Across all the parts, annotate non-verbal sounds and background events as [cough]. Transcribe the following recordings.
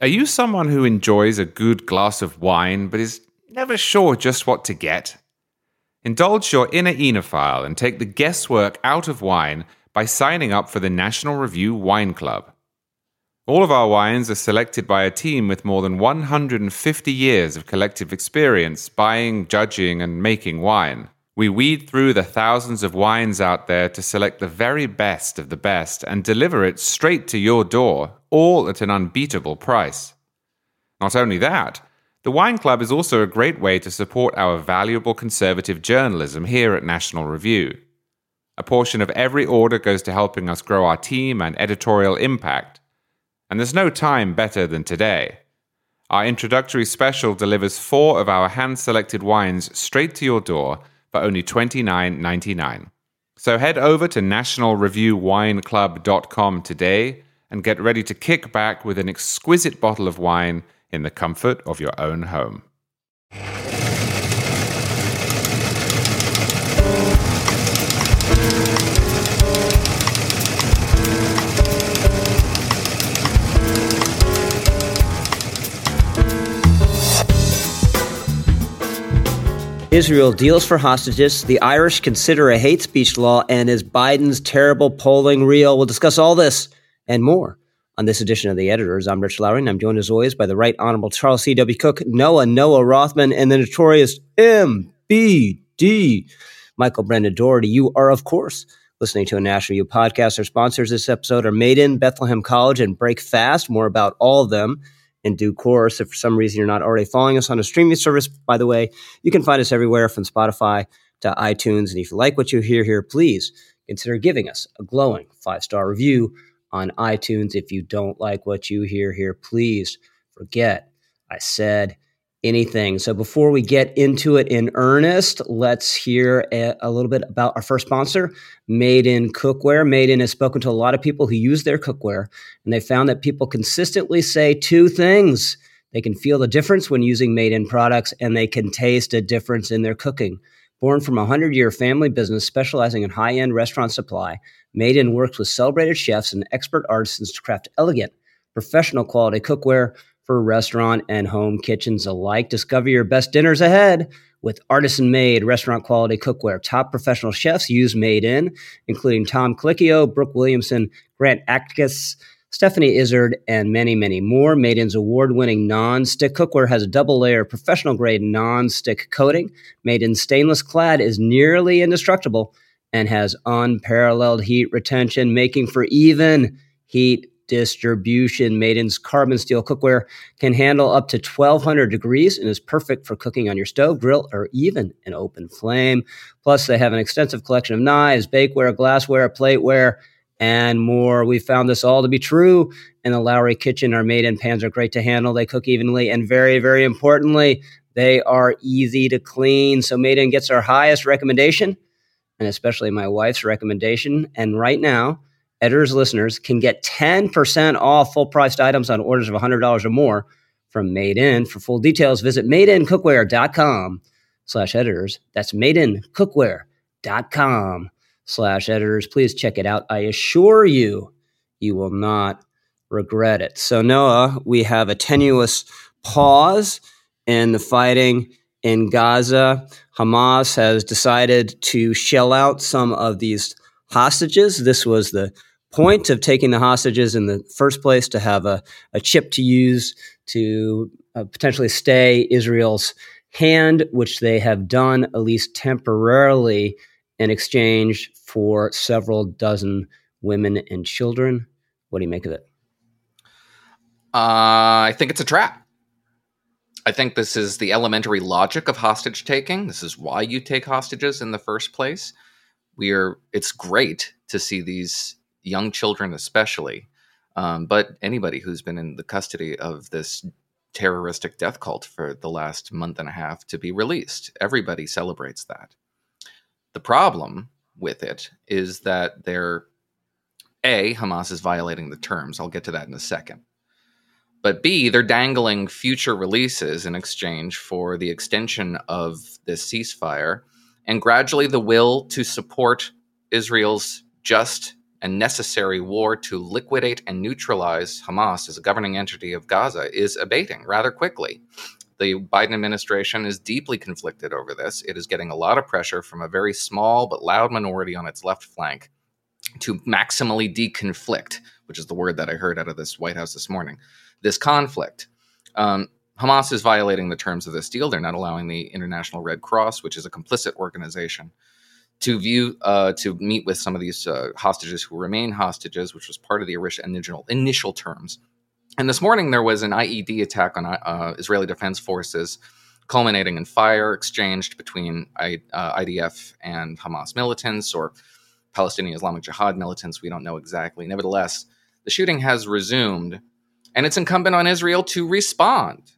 Are you someone who enjoys a good glass of wine but is never sure just what to get? Indulge your inner enophile and take the guesswork out of wine by signing up for the National Review Wine Club. All of our wines are selected by a team with more than 150 years of collective experience buying, judging, and making wine. We weed through the thousands of wines out there to select the very best of the best and deliver it straight to your door, all at an unbeatable price. Not only that, the Wine Club is also a great way to support our valuable conservative journalism here at National Review. A portion of every order goes to helping us grow our team and editorial impact, and there's no time better than today. Our introductory special delivers four of our hand selected wines straight to your door for only $29.99. So head over to nationalreviewwineclub.com today and get ready to kick back with an exquisite bottle of wine in the comfort of your own home. Israel deals for hostages, the Irish consider a hate speech law, and is Biden's terrible polling real? We'll discuss all this and more on this edition of The Editors. I'm Rich Lowry, and I'm joined as always by the Right Honorable Charles C.W. Cooke, Noah Noah Rothman, and the notorious M.B.D. Michael Brendan Dougherty. You are, of course, listening to a National Review podcast. Our sponsors this episode are Made in Bethlehem College and Break Fast. More about all of them in due course. If for some reason you're not already following us on a streaming service, by the way, you can find us everywhere from Spotify to iTunes. And if you like what you hear here, please consider giving us a glowing five star review on iTunes. If you don't like what you hear here, please forget I said anything. So before we get into it in earnest, let's hear a, a, little bit about our first sponsor, Made in Cookware. Made in has spoken to a lot of people who use their cookware, and they found that people consistently say two things. They can feel the difference when using Made in products, and they can taste a difference in their cooking. Born from a 100 year family business specializing in high end restaurant supply, Made in works with celebrated chefs and expert artisans to craft elegant, professional quality cookware for restaurant and home kitchens alike. Discover your best dinners ahead with artisan made restaurant quality cookware. Top professional chefs use Made In, including Tom Colicchio, Brooke Williamson, Grant Achatz, Stephanie Izard, and many, many more. Made In's award winning non stick cookware has a double layer professional grade non stick coating. Made in stainless clad is nearly indestructible and has unparalleled heat retention, making for even heat distribution. Made In's carbon steel cookware can handle up to 1200 degrees and is perfect for cooking on your stove, grill, or even an open flame. Plus, they have an extensive collection of knives, bakeware, glassware, plateware, and more. We found this all to be true in the Lowry kitchen. Our Made In pans are great to handle. They cook evenly, and very, very importantly, they are easy to clean. So Made In gets our highest recommendation, and especially my wife's recommendation. And right now, Editors listeners can get 10% off full priced items on orders of $100 or more from Made In. For full details, visit madeincookware.com slash editors. That's madeincookware.com slash editors. Please check it out. I assure you, you will not regret it. So, Noah, we have a tenuous pause in the fighting in Gaza. Hamas has decided to shell out some of these hostages. This was the point of taking the hostages in the first place to have a, a chip to use to uh, potentially stay Israel's hand, which they have done at least temporarily in exchange for several dozen women and children. What do you make of it? Uh, I think it's a trap. I think this is the elementary logic of hostage taking. This is why you take hostages in the first place. We are. It's great to see these young children especially, um, but anybody who's been in the custody of this terroristic death cult for the last month and a half to be released. Everybody celebrates that. The problem with it is that they're A, Hamas is violating the terms. I'll get to that in a second. But B, they're dangling future releases in exchange for the extension of this ceasefire and gradually the will to support Israel's just and necessary war to liquidate and neutralize Hamas as a governing entity of Gaza is abating rather quickly. The Biden administration is deeply conflicted over this. It is getting a lot of pressure from a very small but loud minority on its left flank to maximally deconflict, which is the word that I heard out of this White House this morning. This conflict. Um, Hamas is violating the terms of this deal. They're not allowing the International Red Cross, which is a complicit organization, to view uh, to meet with some of these uh, hostages who remain hostages, which was part of the original initial terms. And this morning there was an IED attack on uh, Israeli Defense Forces, culminating in fire exchanged between I, uh, IDF and Hamas militants or Palestinian Islamic Jihad militants. We don't know exactly. Nevertheless, the shooting has resumed, and it's incumbent on Israel to respond.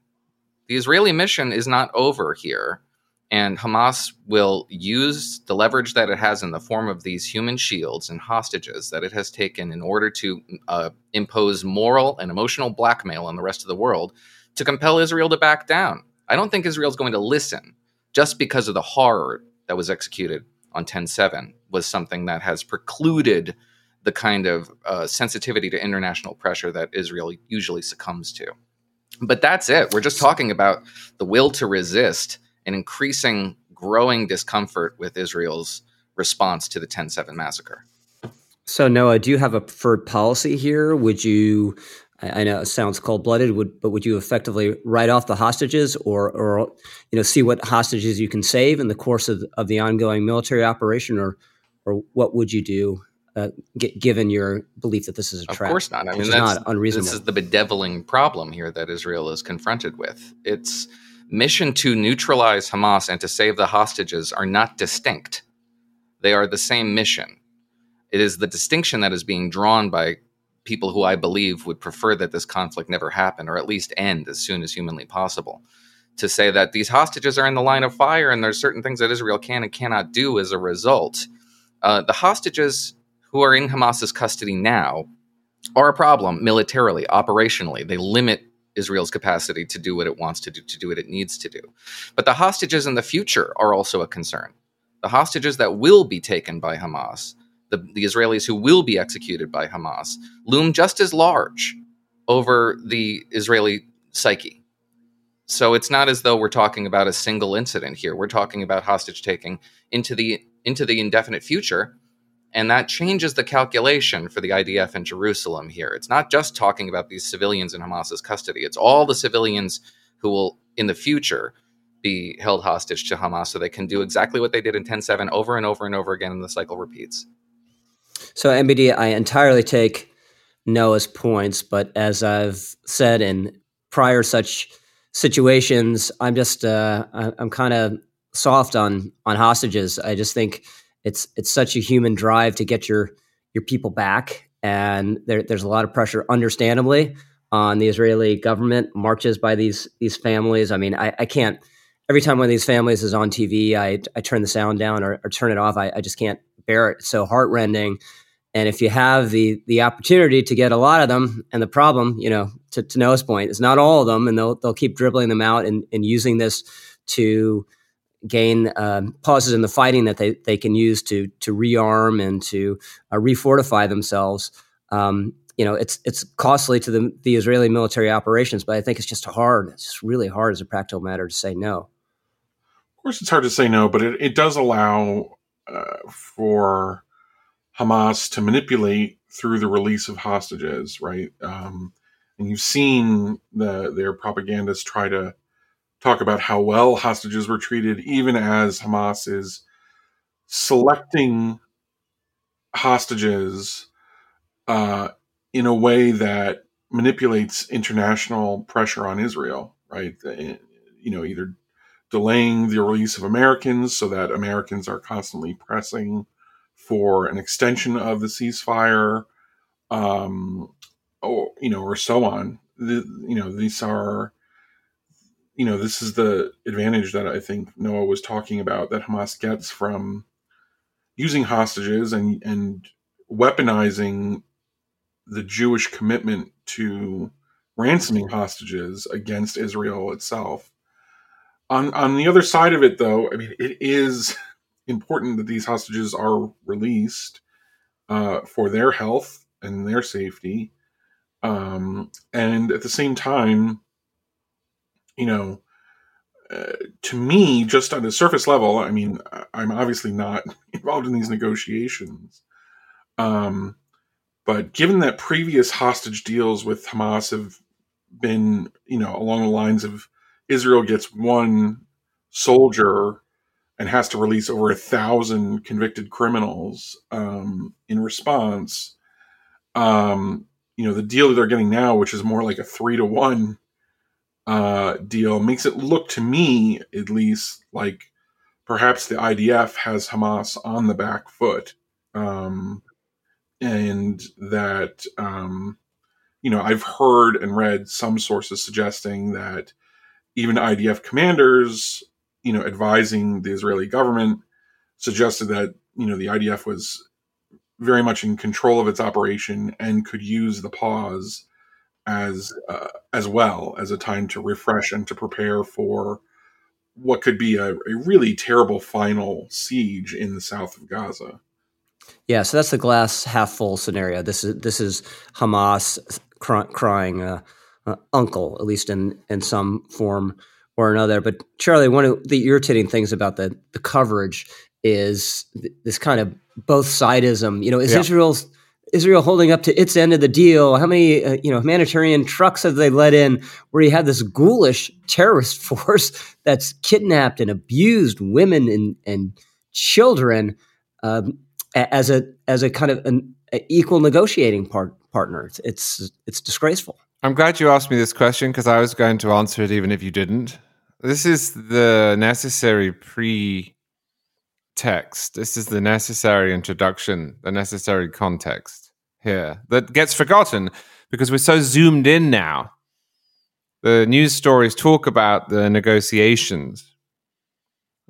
The Israeli mission is not over here. And Hamas will use the leverage that it has in the form of these human shields and hostages that it has taken in order to uh, impose moral and emotional blackmail on the rest of the world to compel Israel to back down. I don't think Israel is going to listen just because of the horror that was executed on 10-7 was something that has precluded the kind of uh, sensitivity to international pressure that Israel usually succumbs to. But that's it. We're just talking about the will to resist an increasing, growing discomfort with Israel's response to the 10 7 massacre. So, Noah, do you have a preferred policy here? Would you, I know it sounds cold blooded, would, but would you effectively write off the hostages or, or, you know, see what hostages you can save in the course of, of the ongoing military operation? Or, or what would you do uh, g- given your belief that this is a trap? Of course not. I mean, that's, not unreasonable. This is the bedeviling problem here that Israel is confronted with. It's, mission to neutralize Hamas and to save the hostages are not distinct. They are the same mission. It is the distinction that is being drawn by people who I believe would prefer that this conflict never happen or at least end as soon as humanly possible. To say that these hostages are in the line of fire and there's certain things that Israel can and cannot do as a result. Uh, the hostages who are in Hamas's custody now are a problem militarily, operationally. They limit Israel's capacity to do what it wants to do, to do what it needs to do. But the hostages in the future are also a concern. The hostages that will be taken by Hamas, the, the Israelis who will be executed by Hamas, loom just as large over the Israeli psyche. So it's not as though we're talking about a single incident here. We're talking about hostage taking into the into the indefinite future and that changes the calculation for the IDF in Jerusalem here. It's not just talking about these civilians in Hamas's custody, it's all the civilians who will, in the future, be held hostage to Hamas so they can do exactly what they did in 10 7 over and over and over again, and the cycle repeats. So, MBD, I entirely take Noah's points, but as I've said in prior such situations, I'm just, uh, I'm kind of soft on on hostages. I just think it's it's such a human drive to get your your people back, and there, there's a lot of pressure, understandably, on the Israeli government. Marches by these these families. I mean, I, I can't. Every time one of these families is on TV, I I turn the sound down or, or turn it off. I, I just can't bear it. It's so heartrending. And if you have the the opportunity to get a lot of them, and the problem, you know, to, to Noah's point, is not all of them, and they'll they'll keep dribbling them out and, and using this to gain um, pauses in the fighting that they, they can use to to rearm and to uh, refortify themselves. Um, you know, it's it's costly to the the Israeli military operations, but I think it's just hard. It's just really hard as a practical matter to say no. Of course, it's hard to say no, but it, it does allow uh, for Hamas to manipulate through the release of hostages, right? Um, and you've seen the their propagandists try to talk about how well hostages were treated, even as Hamas is selecting hostages uh, in a way that manipulates international pressure on Israel, right? You know, either delaying the release of Americans so that Americans are constantly pressing for an extension of the ceasefire, um, or you know, or so on. The, you know, these are you know, this is the advantage that I think Noah was talking about that Hamas gets from using hostages and and weaponizing the Jewish commitment to ransoming hostages against Israel itself. On on the other side of it though, I mean it is important that these hostages are released uh, for their health and their safety. Um, and at the same time, you know, uh, to me, just on the surface level, I mean, I'm obviously not [laughs] involved in these negotiations. Um, but given that previous hostage deals with Hamas have been, you know, along the lines of Israel gets one soldier and has to release over a thousand convicted criminals um, in response. Um, you know, the deal that they're getting now, which is more like a three to one uh, deal, makes it look to me, at least, like perhaps the IDF has Hamas on the back foot. Um, and that, um, you know, I've heard and read some sources suggesting that even IDF commanders you know, advising the Israeli government, suggested that you know the IDF was very much in control of its operation and could use the pause as uh, as well as a time to refresh and to prepare for what could be a, a really terrible final siege in the south of Gaza. Yeah, so that's the glass half full scenario. This is this is Hamas cry, crying uh, uh, uncle, at least in in some form or another. But Charlie, one of the irritating things about the the coverage is th- this kind of both sidism. You know, is yeah. Israel's Israel holding up to its end of the deal? How many uh, you know humanitarian trucks have they let in? Where you have this ghoulish terrorist [laughs] force that's kidnapped and abused women and and children um, as a as a kind of an equal negotiating part, partner. It's, it's it's disgraceful. I'm glad you asked me this question because I was going to answer it even if you didn't. This is the necessary pre text. This is the necessary introduction, the necessary context here that gets forgotten because we're so zoomed in now. The news stories talk about the negotiations,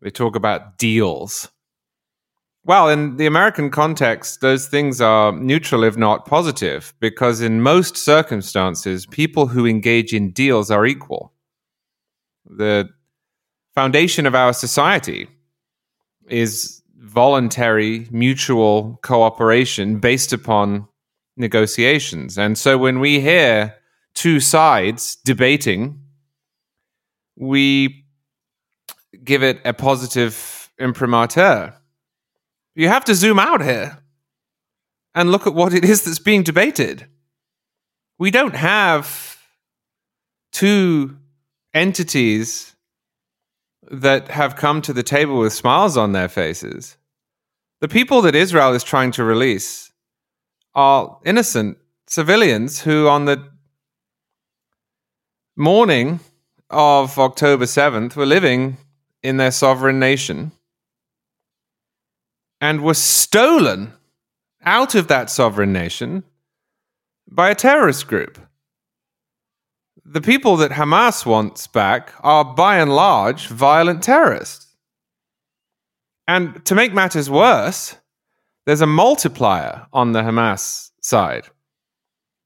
they talk about deals. Well, in the American context, those things are neutral, if not positive, because in most circumstances, people who engage in deals are equal the foundation of our society is voluntary mutual cooperation based upon negotiations. And so when we hear two sides debating, we give it a positive imprimatur. You have to zoom out here and look at what it is that's being debated. We don't have two entities that have come to the table with smiles on their faces. The people that Israel is trying to release are innocent civilians who, on the morning of October 7th, were living in their sovereign nation and were stolen out of that sovereign nation by a terrorist group the people that Hamas wants back are by and large violent terrorists. And to make matters worse, there's a multiplier on the Hamas side.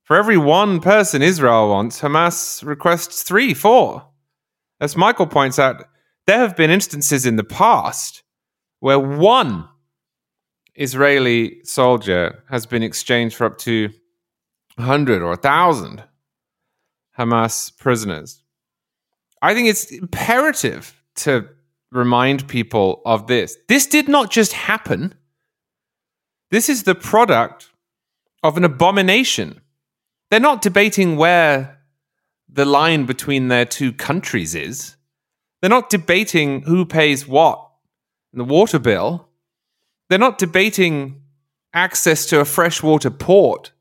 For every one person Israel wants, Hamas requests three, four. As Michael points out, there have been instances in the past where one Israeli soldier has been exchanged for up to 100 or 1,000 Hamas prisoners. I think it's imperative to remind people of this. This did not just happen. This is the product of an abomination. They're not debating where the line between their two countries is. They're not debating who pays what in the water bill. They're not debating access to a freshwater port.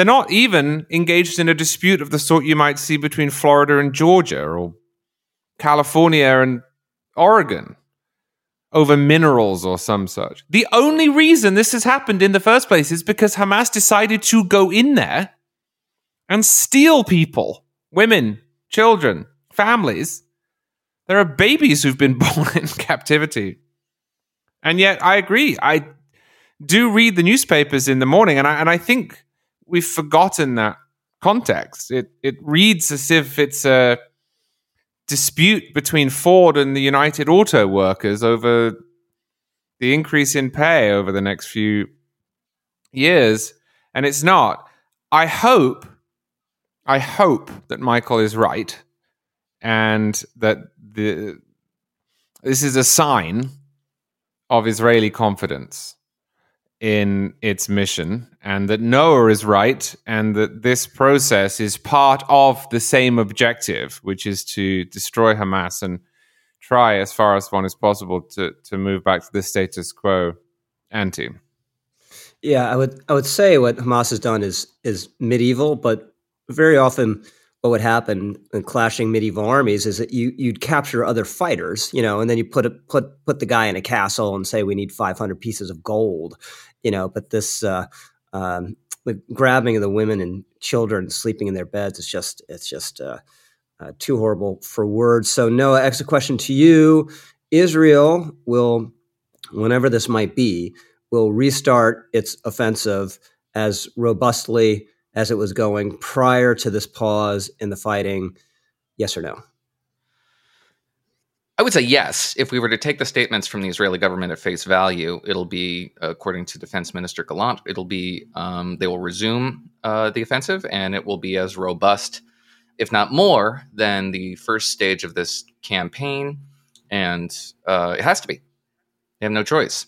They're not even engaged in a dispute of the sort you might see between Florida and Georgia or California and Oregon over minerals or some such. The only reason this has happened in the first place is because Hamas decided to go in there and steal people, women, children, families. There are babies who've been [laughs] born in captivity. And yet, I agree. I do read the newspapers in the morning, and I, and I think we've forgotten that context. It it reads as if it's a dispute between Ford and the United Auto Workers over the increase in pay over the next few years, and it's not. I hope, I hope that Michael is right, and that the this is a sign of Israeli confidence in its mission, and that Noah is right, and that this process is part of the same objective, which is to destroy Hamas and try as far as one is possible to to move back to the status quo ante. Yeah, I would I would say what Hamas has done is is medieval, but very often what would happen in clashing medieval armies is that you you'd capture other fighters, you know, and then you put a, put put the guy in a castle and say we need 500 pieces of gold, you know. But this uh, um, the grabbing of the women and children sleeping in their beds is just it's just uh, uh, too horrible for words. So Noah, a question to you: Israel will, whenever this might be, will restart its offensive as robustly as it was going prior to this pause in the fighting? Yes or no? I would say yes. If we were to take the statements from the Israeli government at face value, it'll be, according to Defense Minister Gallant, it'll be um, they will resume uh, the offensive, and it will be as robust, if not more, than the first stage of this campaign. And uh, it has to be. They have no choice.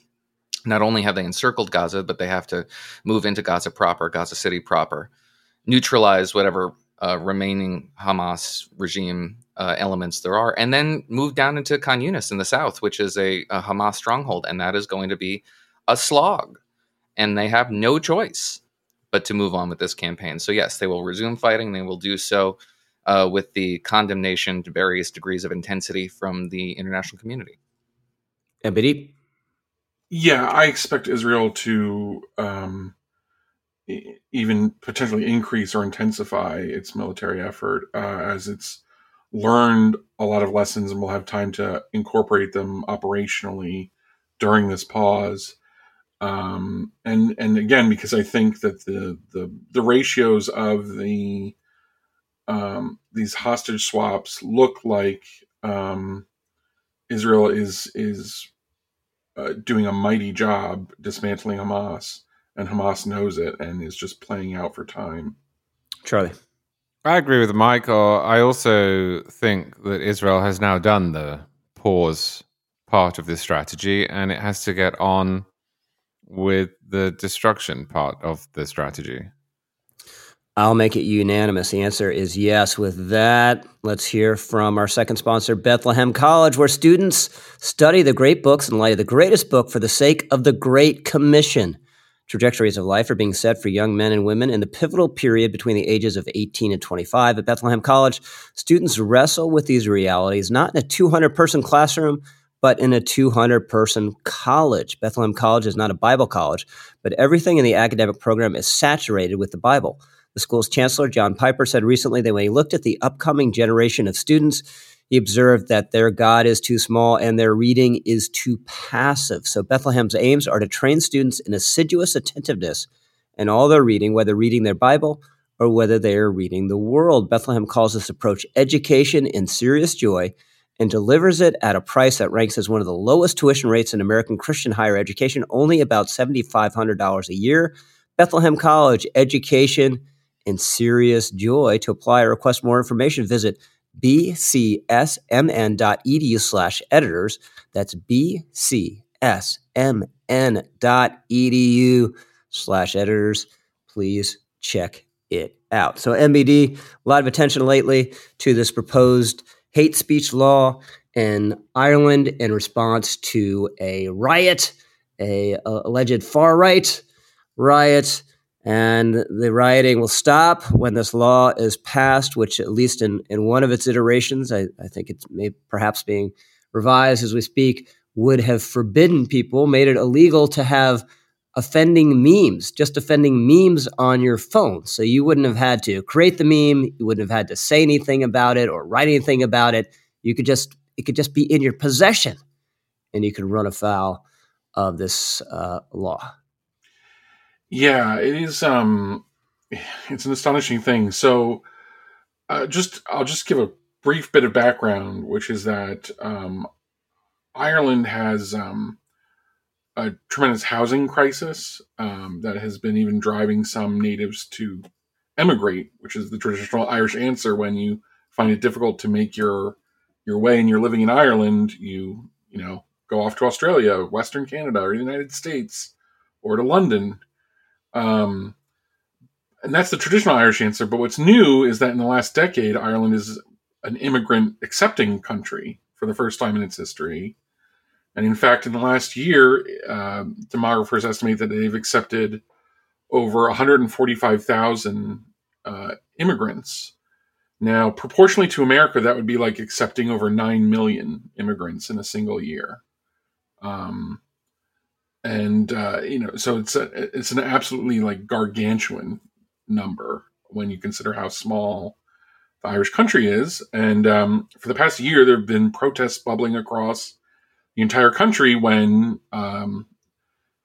Not only have they encircled Gaza, but they have to move into Gaza proper, Gaza City proper, neutralize whatever uh, remaining Hamas regime uh, elements there are, and then move down into Khan Yunis in the south, which is a, a, Hamas stronghold, and that is going to be a slog. And they have no choice but to move on with this campaign. So yes, they will resume fighting. They will do so uh, with the condemnation to various degrees of intensity from the international community. MBD? Yeah, I expect Israel to um, even potentially increase or intensify its military effort uh, as it's learned a lot of lessons and will have time to incorporate them operationally during this pause. Um, and and again, because I think that the the, the ratios of the um, these hostage swaps look like um, Israel is is uh, doing a mighty job dismantling Hamas and Hamas knows it and is just playing out for time. Charlie. I agree with Michael. I also think that Israel has now done the pause part of this strategy and it has to get on with the destruction part of the strategy. I'll make it unanimous. The answer is yes. With that, let's hear from our second sponsor, Bethlehem College, where students study the great books in light of the greatest book for the sake of the Great Commission. Trajectories of life are being set for young men and women in the pivotal period between the ages of 18 and 25. At Bethlehem College, students wrestle with these realities not in a 200 person classroom, but in a 200 person college. Bethlehem College is not a Bible college, but everything in the academic program is saturated with the Bible. The school's chancellor, John Piper, said recently that when he looked at the upcoming generation of students, he observed that their God is too small and their reading is too passive. So Bethlehem's aims are to train students in assiduous attentiveness in all their reading, whether reading their Bible or whether they are reading the world. Bethlehem calls this approach education in serious joy and delivers it at a price that ranks as one of the lowest tuition rates in American Christian higher education, only about $7,500 a year. Bethlehem College, education in serious joy. To apply or request more information, visit bcsmn.edu slash editors. That's bcsmn.edu slash editors. Please check it out. So, MBD, a lot of attention lately to this proposed hate speech law in Ireland in response to a riot, a, a alleged far right riot and the rioting will stop when this law is passed, which, at least in, in one of its iterations, I, I think it's may perhaps being revised as we speak, would have forbidden people, made it illegal to have offending memes, just offending memes on your phone. So you wouldn't have had to create the meme, you wouldn't have had to say anything about it or write anything about it. You could just, it could just be in your possession and you could run afoul of this uh, law. Yeah, it is. Um, it's an astonishing thing. So, uh, just I'll just give a brief bit of background, which is that um, Ireland has um, a tremendous housing crisis um, that has been even driving some natives to emigrate, which is the traditional Irish answer when you find it difficult to make your your way and you're living in Ireland, you you know go off to Australia, Western Canada, or the United States, or to London. Um, and that's the traditional Irish answer. But what's new is that in the last decade, Ireland is an immigrant accepting country for the first time in its history. And in fact, in the last year, uh, demographers estimate that they've accepted over 145,000 uh, immigrants. Now, proportionally to America, that would be like accepting over 9 million immigrants in a single year. Um, and uh, you know, so it's a, it's an absolutely like gargantuan number when you consider how small the Irish country is. And um, for the past year, there have been protests bubbling across the entire country when um,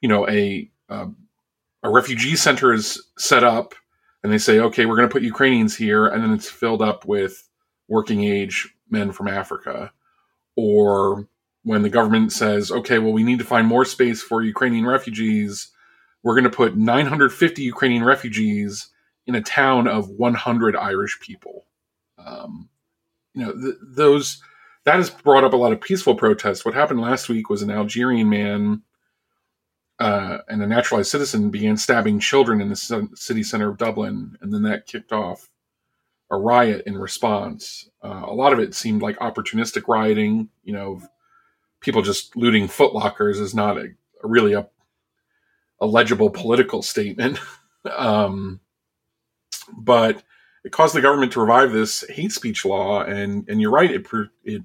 you know a uh, a refugee center is set up, and they say, okay, we're going to put Ukrainians here, and then it's filled up with working age men from Africa, or when the government says, okay, well, we need to find more space for Ukrainian refugees, we're going to put 950 Ukrainian refugees in a town of 100 Irish people. Um, you know, th- those that has brought up a lot of peaceful protests. What happened last week was an Algerian man uh, and a naturalized citizen began stabbing children in the city center of Dublin, and then that kicked off a riot in response. Uh, a lot of it seemed like opportunistic rioting, you know, people just looting footlockers is not a, a really a, a, legible political statement. [laughs] um, but it caused the government to revive this hate speech law, and and you're right, it it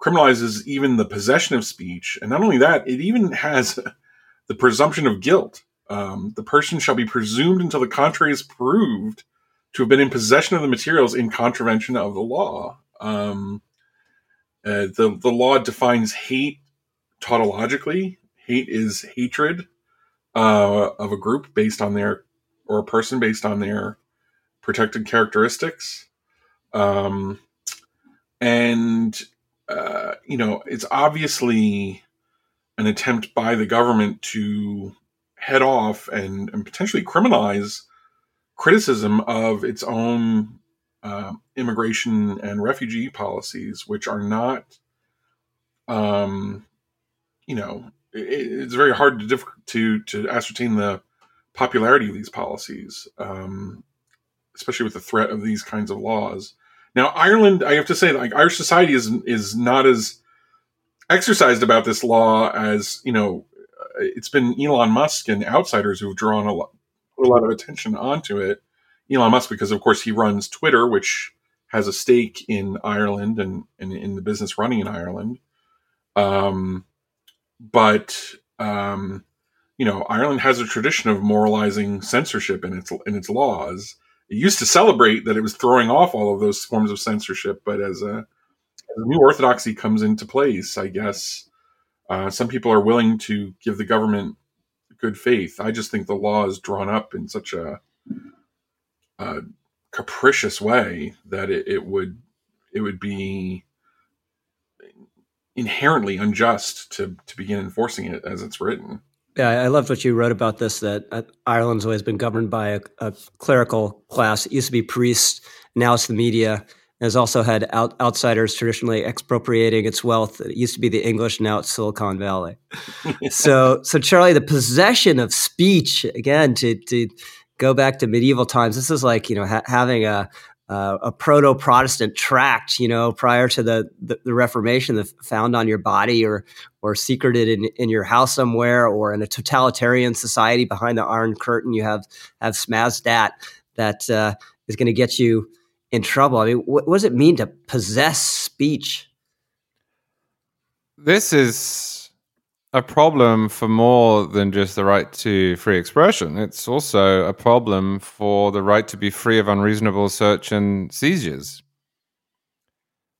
criminalizes even the possession of speech, and not only that, it even has [laughs] the presumption of guilt. Um, the person shall be presumed until the contrary is proved to have been in possession of the materials in contravention of the law. Um, uh, the the law defines hate tautologically. Hate is hatred uh, of a group based on their or a person based on their protected characteristics. Um, and uh, you know, it's obviously an attempt by the government to head off and, and potentially criminalize criticism of its own uh, immigration and refugee policies, which are not, um, you know, it, it's very hard to diff- to to ascertain the popularity of these policies, um, especially with the threat of these kinds of laws. Now, Ireland, I have to say, like Irish society is is not as exercised about this law as you know. It's been Elon Musk and outsiders who've drawn a lot, a lot of attention onto it Elon Musk because, of course, he runs Twitter, which has a stake in Ireland and, and in the business running in Ireland. Um, but um, you know, Ireland has a tradition of moralizing censorship in its in its laws. It used to celebrate that it was throwing off all of those forms of censorship, but as a, as a new orthodoxy comes into place, I guess uh, some people are willing to give the government good faith. I just think the law is drawn up in such a uh, capricious way that it, it would it would be inherently unjust to to begin enforcing it as it's written. Yeah, I loved what you wrote about this. That Ireland's always been governed by a, a, clerical class. It used to be priests, now it's the media. It has also had out, outsiders traditionally expropriating its wealth. It used to be the English, now it's Silicon Valley. [laughs] so, so Charlie, the possession of speech again to to go back to medieval times. This is like you know ha- having a uh, a proto Protestant tract, you know, prior to the, the, the Reformation, found on your body or or secreted in, in your house somewhere, or in a totalitarian society behind the Iron Curtain, you have have samizdat that uh, is going to get you in trouble. I mean, what does it mean to possess speech? This is a problem for more than just the right to free expression. It's also a problem for the right to be free of unreasonable search and seizures.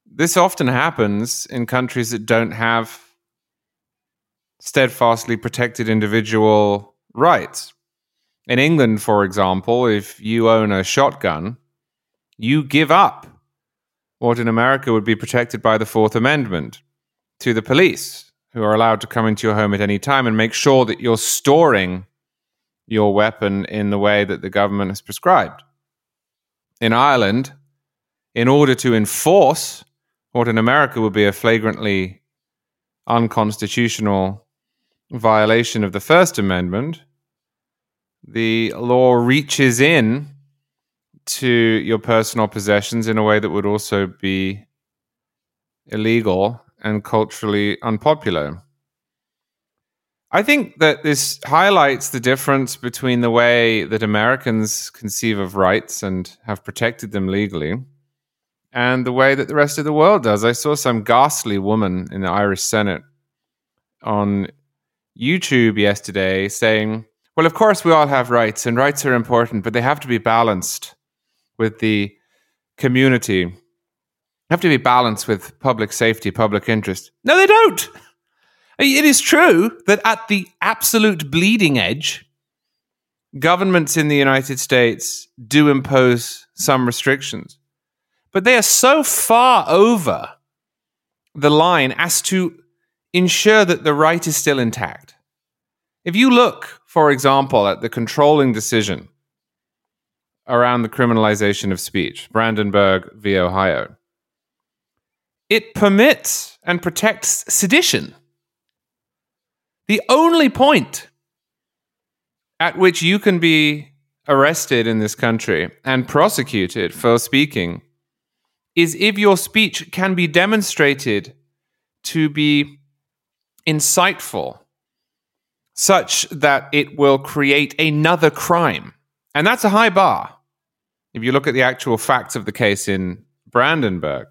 This often happens in countries that don't have steadfastly protected individual rights. In England, for example, if you own a shotgun, you give up what in America would be protected by the Fourth Amendment to the police who are allowed to come into your home at any time and make sure that you're storing your weapon in the way that the government has prescribed. In Ireland, in order to enforce what in America would be a flagrantly unconstitutional violation of the First Amendment, the law reaches in to your personal possessions in a way that would also be illegal and culturally unpopular. I think that this highlights the difference between the way that Americans conceive of rights and have protected them legally and the way that the rest of the world does. I saw some ghastly woman in the Irish Senate on YouTube yesterday saying, well, of course, we all have rights, and rights are important, but they have to be balanced with the community. Have to be balanced with public safety, public interest. No, they don't. It is true that at the absolute bleeding edge, governments in the United States do impose some restrictions, but they are so far over the line as to ensure that the right is still intact. If you look, for example, at the controlling decision around the criminalization of speech, Brandenburg v. Ohio, it permits and protects sedition. The only point at which you can be arrested in this country and prosecuted for speaking is if your speech can be demonstrated to be insightful such that it will create another crime. And that's a high bar. If you look at the actual facts of the case in Brandenburg,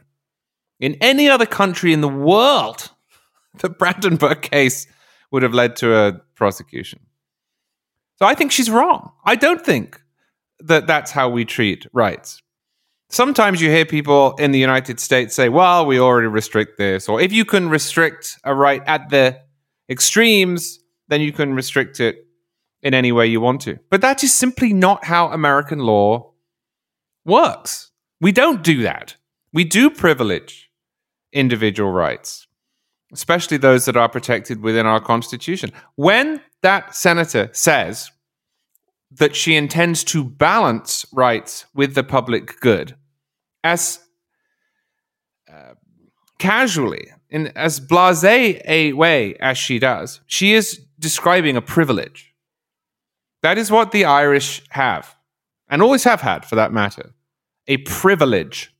in any other country in the world, [laughs] the Brandenburg case would have led to a prosecution. So I think she's wrong. I don't think that that's how we treat rights. Sometimes you hear people in the United States say, well, we already restrict this, or if you can restrict a right at the extremes, then you can restrict it in any way you want to. But that is simply not how American law works. We don't do that. We do privilege individual rights, especially those that are protected within our Constitution. When that senator says that she intends to balance rights with the public good, as uh, casually in as blasé a way as she does, she is describing a privilege. That is what the Irish have, and always have had for that matter a privilege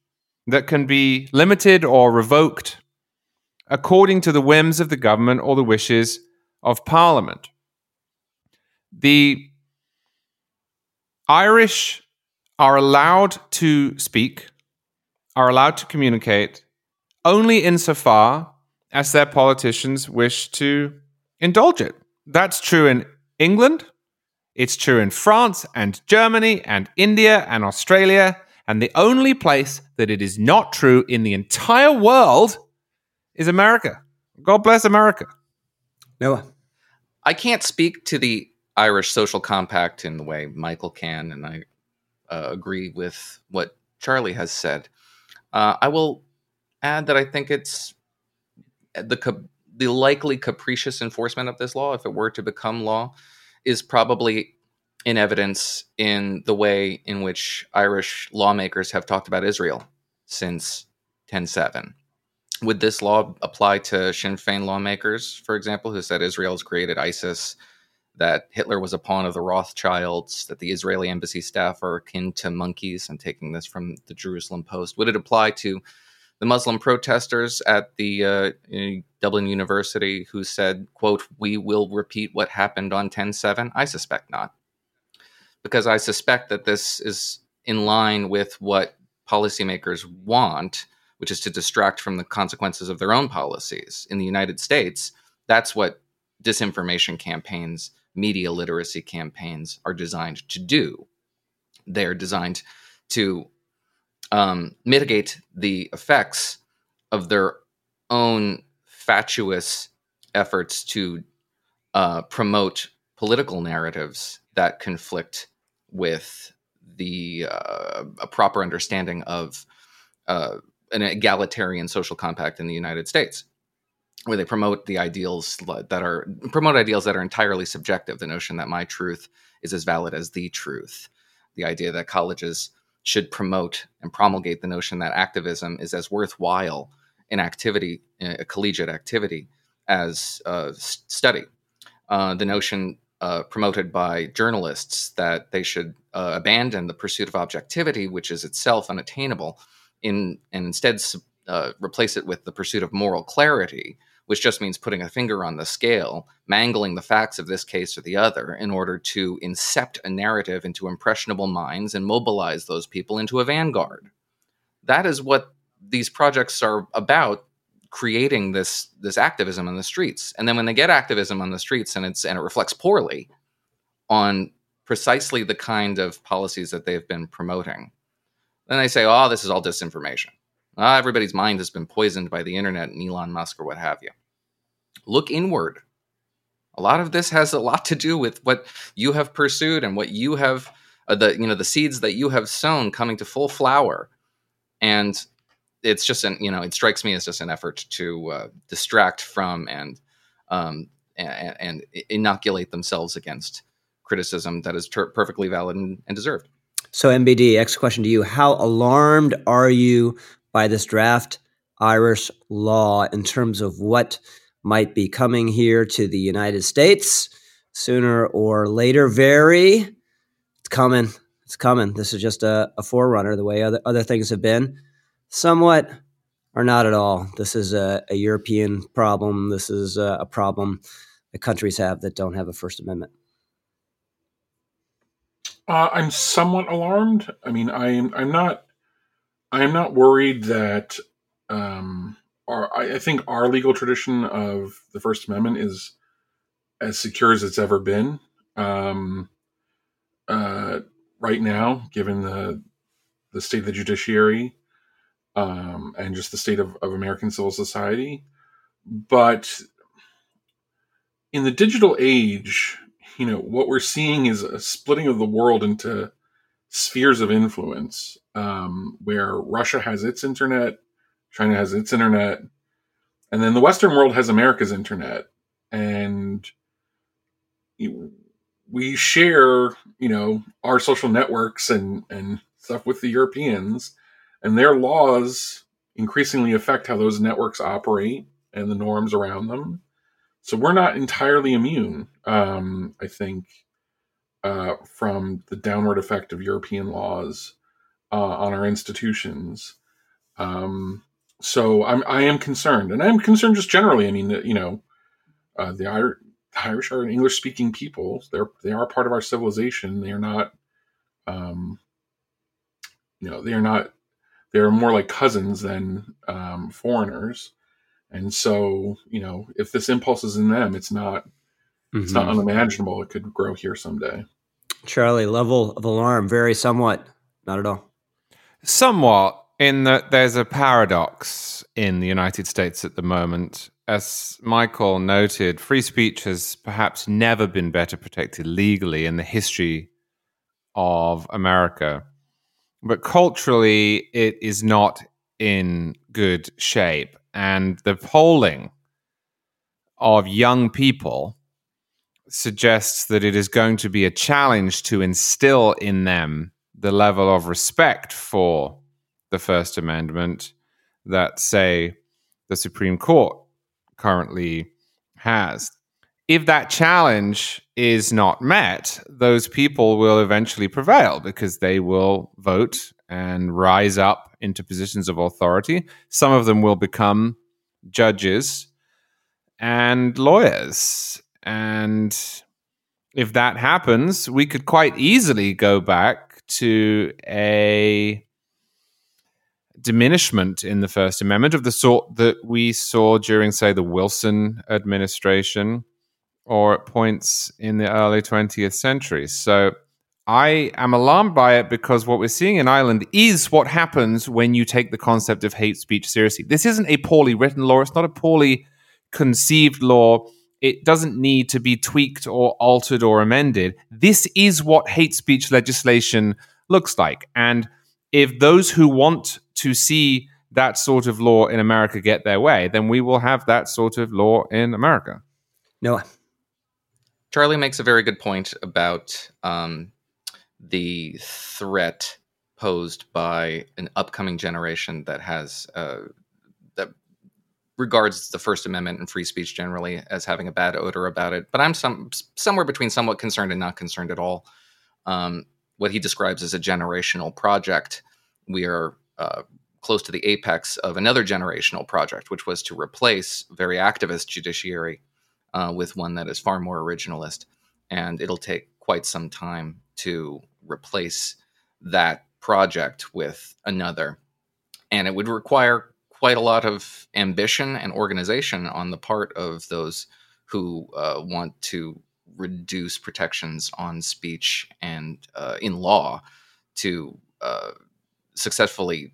that can be limited or revoked according to the whims of the government or the wishes of Parliament. The Irish are allowed to speak, are allowed to communicate only insofar as their politicians wish to indulge it. That's true in England, it's true in France and Germany and India and Australia. And the only place that it is not true in the entire world is America. God bless America. Noah. I can't speak to the Irish social compact in the way Michael can, and I uh, agree with what Charlie has said. Uh, I will add that I think it's the the likely capricious enforcement of this law, if it were to become law, is probably in evidence in the way in which Irish lawmakers have talked about Israel since 10.7. Would this law apply to Sinn Féin lawmakers, for example, who said Israel has created ISIS, that Hitler was a pawn of the Rothschilds, that the Israeli embassy staff are akin to monkeys? I'm taking this from the Jerusalem Post. Would it apply to the Muslim protesters at the uh, Dublin University who said, quote, we will repeat what happened on 10-7? I suspect not. Because I suspect that this is in line with what policymakers want, which is to distract from the consequences of their own policies. In the United States, that's what disinformation campaigns, media literacy campaigns are designed to do. They're designed to um, mitigate the effects of their own fatuous efforts to uh, promote political narratives that conflict with the uh, a proper understanding of uh, an egalitarian social compact in the United States. where they promote the ideals that are promote ideals that are entirely subjective. The notion that my truth is as valid as the truth, the idea that colleges should promote and promulgate the notion that activism is as worthwhile an activity, a collegiate activity, as uh, study. Uh, the notion uh, promoted by journalists that they should uh, abandon the pursuit of objectivity, which is itself unattainable, in and instead uh, replace it with the pursuit of moral clarity, which just means putting a finger on the scale, mangling the facts of this case or the other in order to incept a narrative into impressionable minds and mobilize those people into a vanguard. That is what these projects are about creating this this activism on the streets. And then when they get activism on the streets and it's and it reflects poorly on precisely the kind of policies that they've been promoting, then they say, "Oh, this is all disinformation." Uh, everybody's mind has been poisoned by the internet and Elon Musk or what have you. Look inward. A lot of this has a lot to do with what you have pursued and what you have, uh, the you know, the seeds that you have sown coming to full flower, and it's just an you know, it strikes me as just an effort to uh, distract from and, um, and and inoculate themselves against criticism that is ter- perfectly valid and, and deserved. So, MBD, next question to you: How alarmed are you by this draft Irish law in terms of what might be coming here to the United States sooner or later. Very, it's coming. It's coming. This is just a, a forerunner the way other, other things have been. Somewhat or not at all. This is a, a European problem. This is a, a problem that countries have that don't have a First Amendment. Uh, I'm somewhat alarmed. I mean, I'm I'm not I'm not worried that um, our I, I think our legal tradition of the First Amendment is as secure as it's ever been. Um, uh, right now, given the the state of the judiciary um, and just the state of, of American civil society, but in the digital age, you know what we're seeing is a splitting of the world into spheres of influence um, where Russia has its internet, China has its internet, and then the Western world has America's internet, and we share, you know, our social networks and and stuff with the Europeans, and their laws increasingly affect how those networks operate and the norms around them. So we're not entirely immune, um, I think, uh, from the downward effect of European laws uh, on our institutions. Um, so I'm I am concerned, and I'm concerned just generally. I mean, you know, uh, the, Ir- Irish are an English speaking people. They're they are part of our civilization. They are not, um, you know, they are not. They are more like cousins than um, foreigners, and so you know, if this impulse is in them, it's not Mm-hmm. It's not mm-hmm. unimaginable it could grow here someday. Charlie, level of alarm, very somewhat, not at all. Somewhat, in that there's a paradox in the United States at the moment. As Michael noted, free speech has perhaps never been better protected legally in the history of America. But culturally, it is not in good shape. And the polling of young people suggests that it is going to be a challenge to instill in them the level of respect for the First Amendment that, say, the Supreme Court currently has. If that challenge is not met, those people will eventually prevail because they will vote and rise up into positions of authority. Some of them will become judges and lawyers and if that happens, we could quite easily go back to a diminishment in the First Amendment of the sort that we saw during, say, the Wilson administration or at points in the early 20th century. So I am alarmed by it because what we're seeing in Ireland is what happens when you take the concept of hate speech seriously. This isn't a poorly written law, it's not a poorly conceived law it doesn't need to be tweaked or altered or amended. This is what hate speech legislation looks like. And if those who want to see that sort of law in America get their way, then we will have that sort of law in America. Noah. Charlie makes a very good point about um, the threat posed by an upcoming generation that has uh, that regards the First Amendment and free speech generally as having a bad odor about it. But I'm some somewhere between somewhat concerned and not concerned at all. Um, what he describes as a generational project, we are uh, close to the apex of another generational project, which was to replace very activist judiciary uh, with one that is far more originalist. And it'll take quite some time to replace that project with another. And it would require quite a lot of ambition and organization on the part of those who uh, want to reduce protections on speech and uh, in law to uh, successfully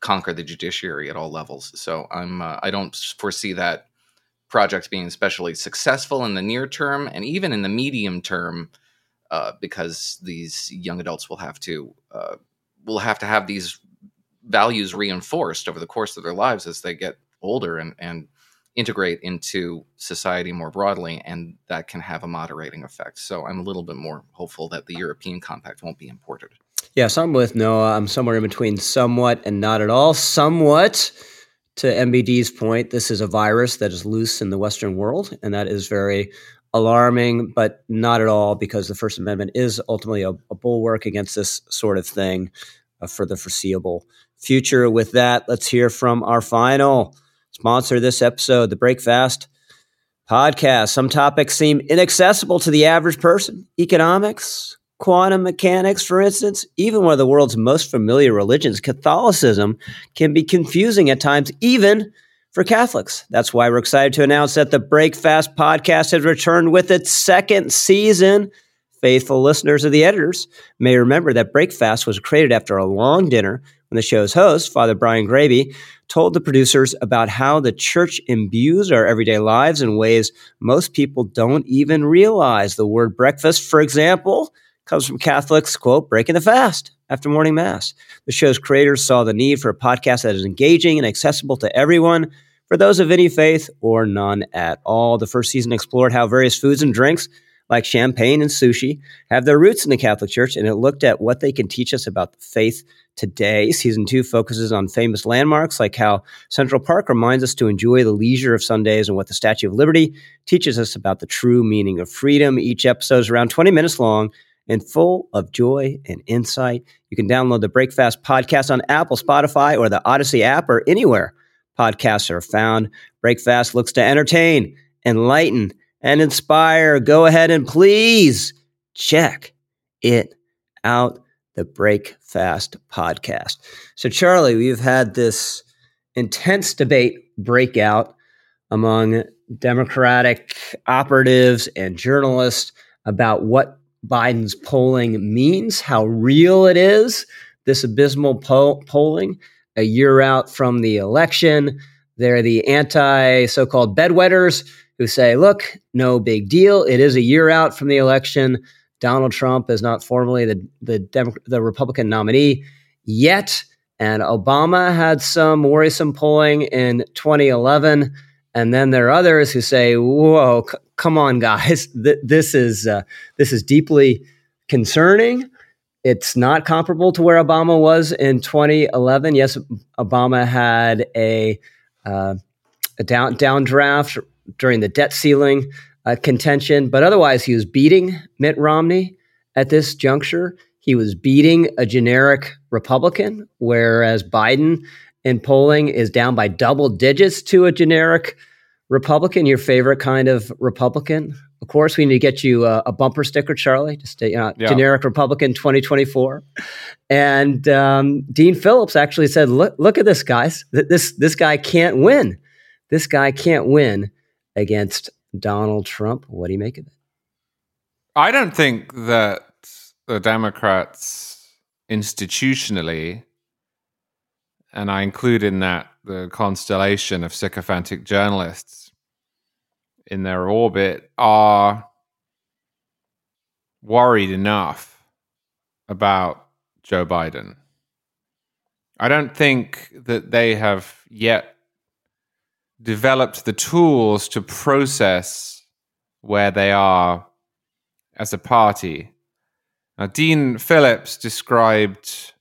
conquer the judiciary at all levels. So I'm uh, I don't foresee that project being especially successful in the near term and even in the medium term uh, because these young adults will have to uh, will have to have these values reinforced over the course of their lives as they get older and and integrate into society more broadly and that can have a moderating effect so i'm a little bit more hopeful that the european compact won't be imported Yes, I'm with Noah. I'm somewhere in between somewhat and not at all. Somewhat, to MBD's point, this is a virus that is loose in the Western world, and that is very alarming, but not at all because the First Amendment is ultimately a, a bulwark against this sort of thing uh, for the foreseeable future. With that, let's hear from our final sponsor of this episode, the Breakfast podcast. Some topics seem inaccessible to the average person economics, quantum mechanics, for instance, even one of the world's most familiar religions, Catholicism, can be confusing at times, even for Catholics. That's why we're excited to announce that the Breakfast podcast has returned with its second season. Faithful listeners of the editors may remember that Breakfast was created after a long dinner when the show's host, Father Brian Graebe, told the producers about how the church imbues our everyday lives in ways most people don't even realize. The word breakfast, for example, comes from Catholics, quote, breaking the fast after morning mass. The show's creators saw the need for a podcast that is engaging and accessible to everyone for those of any faith or none at all. The first season explored how various foods and drinks like champagne and sushi have their roots in the Catholic Church, and it looked at what they can teach us about the faith today. Season two focuses on famous landmarks like how Central Park reminds us to enjoy the leisure of Sundays and what the Statue of Liberty teaches us about the true meaning of freedom. Each episode is around 20 minutes long and full of joy and insight. You can download the Breakfast podcast on Apple, Spotify, or the Odyssey app, or anywhere podcasts are found. Breakfast looks to entertain, enlighten, and inspire. Go ahead and please check it out. The Breakfast podcast. So, Charlie, we've had this intense debate breakout among Democratic operatives and journalists about what Biden's polling means, how real it is, this abysmal po- polling a year out from the election. They're the anti so called bedwetters who say, look, no big deal. It is a year out from the election. Donald Trump is not formally the, the, the Republican nominee yet. And Obama had some worrisome polling in 2011. And then there are others who say, whoa, come on, guys. [laughs] Th- this, is, uh, this is deeply concerning. It's not comparable to where Obama was in 2011. Yes, Obama had a, uh, a down, downdraft during the debt ceiling uh, contention, but otherwise, he was beating Mitt Romney at this juncture. He was beating a generic Republican, whereas Biden in polling is down by double digits to a generic Republican, your favorite kind of Republican. Of course, we need to get you a, a bumper sticker, Charlie, just a uh, yeah. generic Republican 2024. And um, Dean Phillips actually said, "Look, look at this, guys. This this guy can't win. This guy can't win against Donald Trump. What do you make of it?" I don't think that the Democrats institutionally and I include in that the constellation of sycophantic journalists in their orbit, are worried enough about Joe Biden. I don't think that they have yet developed the tools to process where they are as a party. Now, Dean Phillips described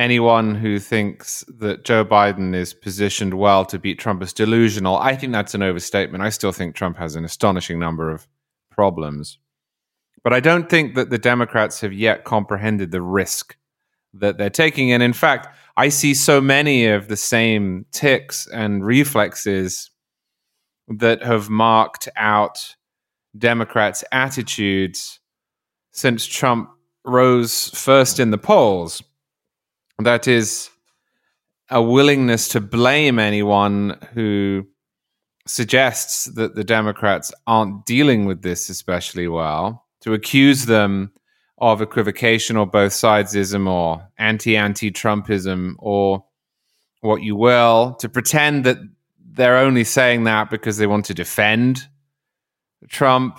anyone who thinks that Joe Biden is positioned well to beat Trump is delusional. I think that's an overstatement. I still think Trump has an astonishing number of problems. But I don't think that the Democrats have yet comprehended the risk that they're taking. And in fact, I see so many of the same ticks and reflexes that have marked out Democrats' attitudes since Trump rose first in the polls. That is a willingness to blame anyone who suggests that the Democrats aren't dealing with this especially well, to accuse them of equivocation or both sidesism or anti anti Trumpism or what you will, to pretend that they're only saying that because they want to defend Trump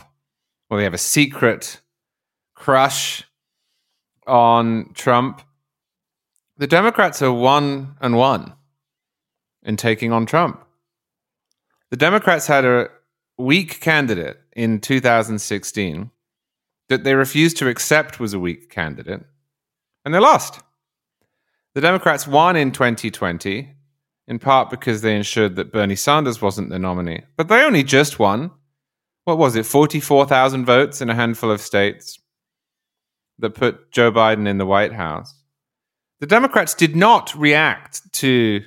or they have a secret crush on Trump. The Democrats are one and one in taking on Trump. The Democrats had a weak candidate in 2016 that they refused to accept was a weak candidate, and they lost. The Democrats won in 2020, in part because they ensured that Bernie Sanders wasn't the nominee, but they only just won. What was it, 44,000 votes in a handful of states that put Joe Biden in the White House? The Democrats did not react to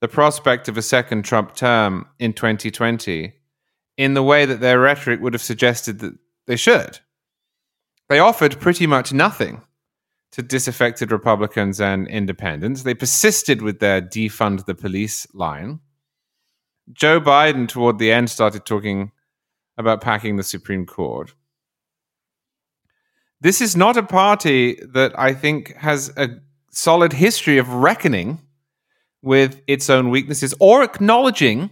the prospect of a second Trump term in 2020 in the way that their rhetoric would have suggested that they should. They offered pretty much nothing to disaffected Republicans and independents. They persisted with their defund the police line. Joe Biden, toward the end, started talking about packing the Supreme Court. This is not a party that I think has a solid history of reckoning with its own weaknesses or acknowledging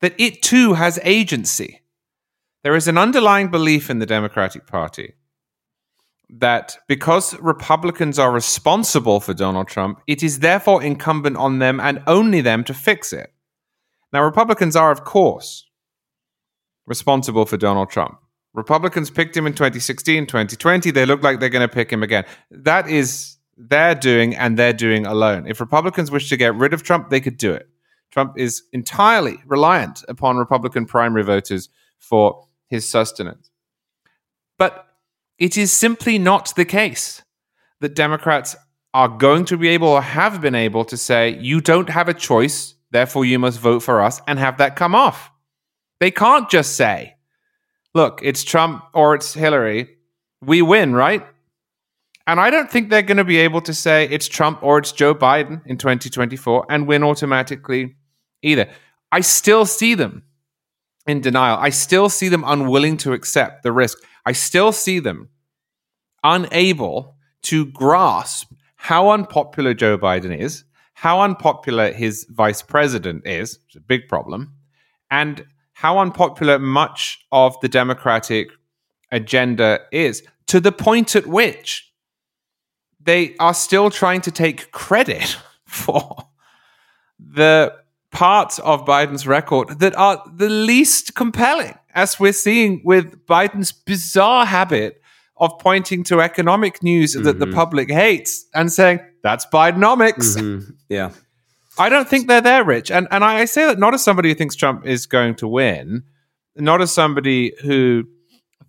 that it too has agency. There is an underlying belief in the Democratic Party that because Republicans are responsible for Donald Trump, it is therefore incumbent on them and only them to fix it. Now, Republicans are, of course, responsible for Donald Trump. Republicans picked him in 2016, 2020. They look like they're going to pick him again. That is their doing and they're doing alone. If Republicans wish to get rid of Trump, they could do it. Trump is entirely reliant upon Republican primary voters for his sustenance. But it is simply not the case that Democrats are going to be able or have been able to say, you don't have a choice, therefore you must vote for us and have that come off. They can't just say, look, it's Trump or it's Hillary. We win, right? And I don't think they're going to be able to say it's Trump or it's Joe Biden in 2024 and win automatically either. I still see them in denial. I still see them unwilling to accept the risk. I still see them unable to grasp how unpopular Joe Biden is, how unpopular his vice president is, is a big problem, and how unpopular much of the Democratic agenda is, to the point at which they are still trying to take credit [laughs] for the parts of Biden's record that are the least compelling, as we're seeing with Biden's bizarre habit of pointing to economic news mm-hmm. that the mm-hmm. public hates and saying, that's Bidenomics. Mm-hmm. Yeah. I don't think they're there, Rich. And, and I say that not as somebody who thinks Trump is going to win, not as somebody who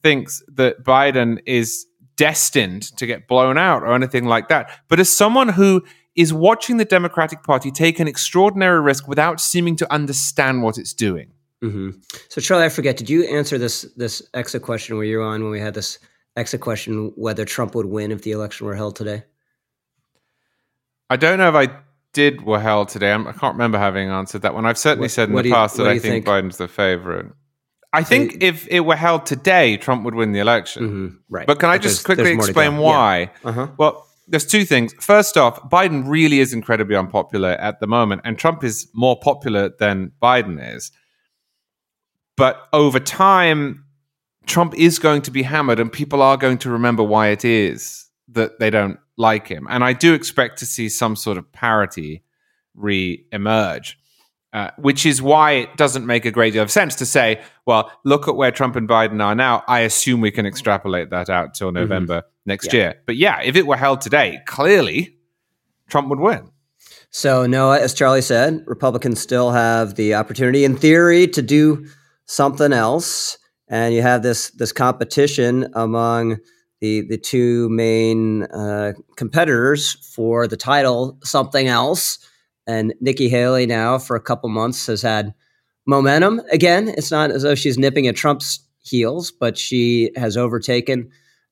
thinks that Biden is destined to get blown out or anything like that, but as someone who is watching the Democratic Party take an extraordinary risk without seeming to understand what it's doing. Mm-hmm. So, Charlie, I forget. Did you answer this this exit question where you were on when we had this exit question whether Trump would win if the election were held today? I don't know if I did were held today. I'm, I can not remember having answered that one. I've certainly what, said in the you, past that I think, think, Biden's the favorite. I think if it were held today, Trump would win the election. Mm-hmm, right. But can I just quickly explain why? Yeah. Uh-huh. Well, there's two things. First off, Biden really is incredibly unpopular at the moment, and Trump is more popular than Biden is. But over time, Trump is going to be hammered, and people are going to remember why it is that they don't like him. And I do expect to see some sort of parity re emerge. Uh, which is why it doesn't make a great deal of sense to say, well, look at where Trump and Biden are now. I assume we can extrapolate that out till mm-hmm. November mm-hmm. next yeah. year. But yeah, if it were held today, clearly Trump would win. So, Noah, as Charlie said, Republicans still have the opportunity, in theory, to do something else. And you have this this competition among the the two main uh, competitors for the title, something else. And Nikki Haley now for a couple months has had momentum again. It's not as though she's nipping at Trump's heels, but she has overtaken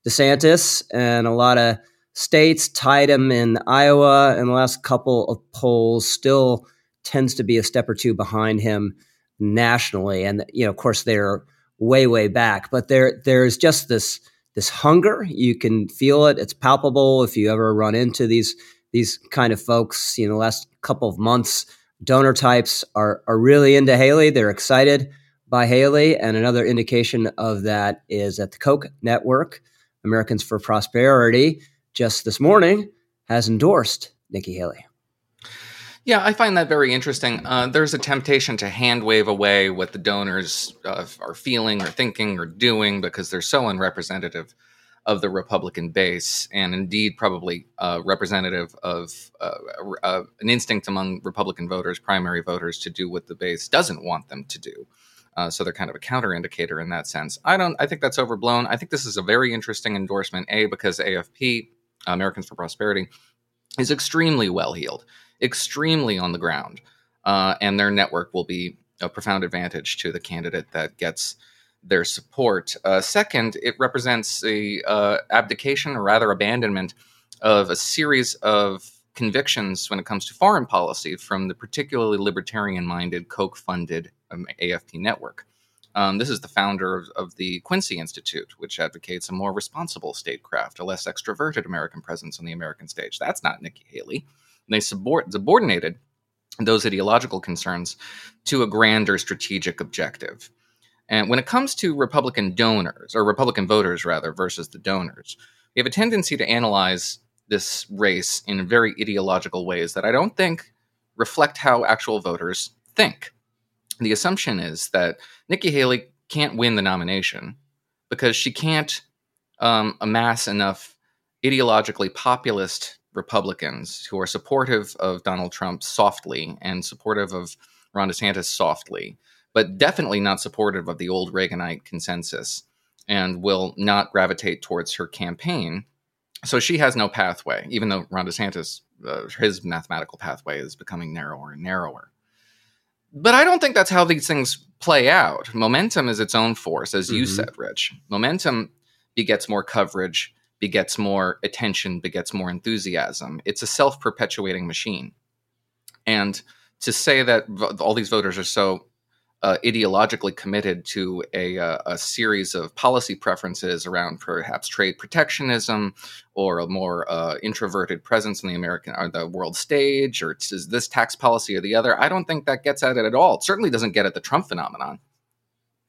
DeSantis and a lot of states tied him in Iowa in the last couple of polls. Still tends to be a step or two behind him nationally, and you know, of course, they're way way back. But there there's just this this hunger. You can feel it. It's palpable if you ever run into these these kind of folks. You know, last couple of months, donor types are are really into Haley. They're excited by Haley, and another indication of that is that the Koch network, Americans for Prosperity, just this morning has endorsed Nikki Haley. Yeah, I find that very interesting. Uh, there's a temptation to hand wave away what the donors uh, are feeling or thinking or doing because they're so unrepresentative of the Republican base, and indeed probably uh, representative of uh, uh, an instinct among Republican voters, primary voters, to do what the base doesn't want them to do. Uh, so they're kind of a counter indicator in that sense. I don't. I think that's overblown. I think this is a very interesting endorsement. A because AFP, Americans for Prosperity, is extremely well heeled extremely on the ground, uh, and their network will be a profound advantage to the candidate that gets their support. Uh, second, it represents a uh, abdication, or rather abandonment, of a series of convictions when it comes to foreign policy from the particularly libertarian-minded, Koch-funded um, AFP network. Um, this is the founder of, of, the Quincy Institute, which advocates a more responsible statecraft, a less extroverted American presence on the American stage. That's not Nikki Haley they subordinated those ideological concerns to a grander strategic objective. And when it comes to Republican donors, or Republican voters rather, versus the donors, we have a tendency to analyze this race in very ideological ways that I don't think reflect how actual voters think. The assumption is that Nikki Haley can't win the nomination because she can't um, amass enough ideologically populist Republicans who are supportive of Donald Trump softly and supportive of Ron DeSantis softly, but definitely not supportive of the old Reaganite consensus and will not gravitate towards her campaign. So she has no pathway, even though Ron DeSantis, uh, his mathematical pathway is becoming narrower and narrower. But I don't think that's how these things play out. Momentum is its own force, as you mm-hmm. said, Rich. Momentum begets more coverage begets more attention, begets more enthusiasm. It's a self perpetuating machine. And to say that all these voters are so uh, ideologically committed to a, uh, a, series of policy preferences around perhaps trade protectionism or a more uh, introverted presence in the American or the world stage, or is this tax policy or the other? I don't think that gets at it at all. It certainly doesn't get at the Trump phenomenon.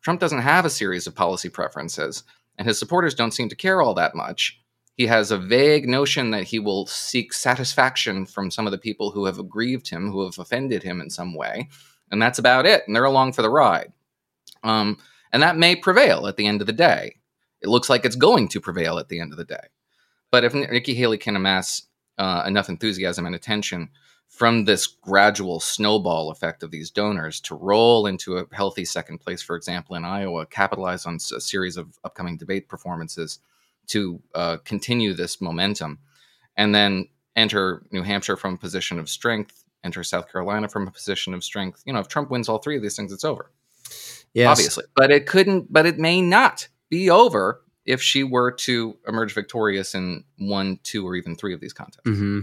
Trump doesn't have a series of policy preferences, and his supporters don't seem to care all that much. He has a vague notion that he will seek satisfaction from some of the people who have aggrieved him, who have offended him in some way. And that's about it. And they're along for the ride. Um, and that may prevail at the end of the day. It looks like it's going to prevail at the end of the day. But if Nikki Haley can amass uh, enough enthusiasm and attention from this gradual snowball effect of these donors to roll into a healthy second place, for example, in Iowa, capitalize on a series of upcoming debate performances, to uh, continue this momentum, and then enter New Hampshire from a position of strength, enter South Carolina from a position of strength. You know, if Trump wins all three of these things, it's over. Yes. obviously, but it couldn't. But it may not be over if she were to emerge victorious in one, two, or even three of these contests. Mm-hmm.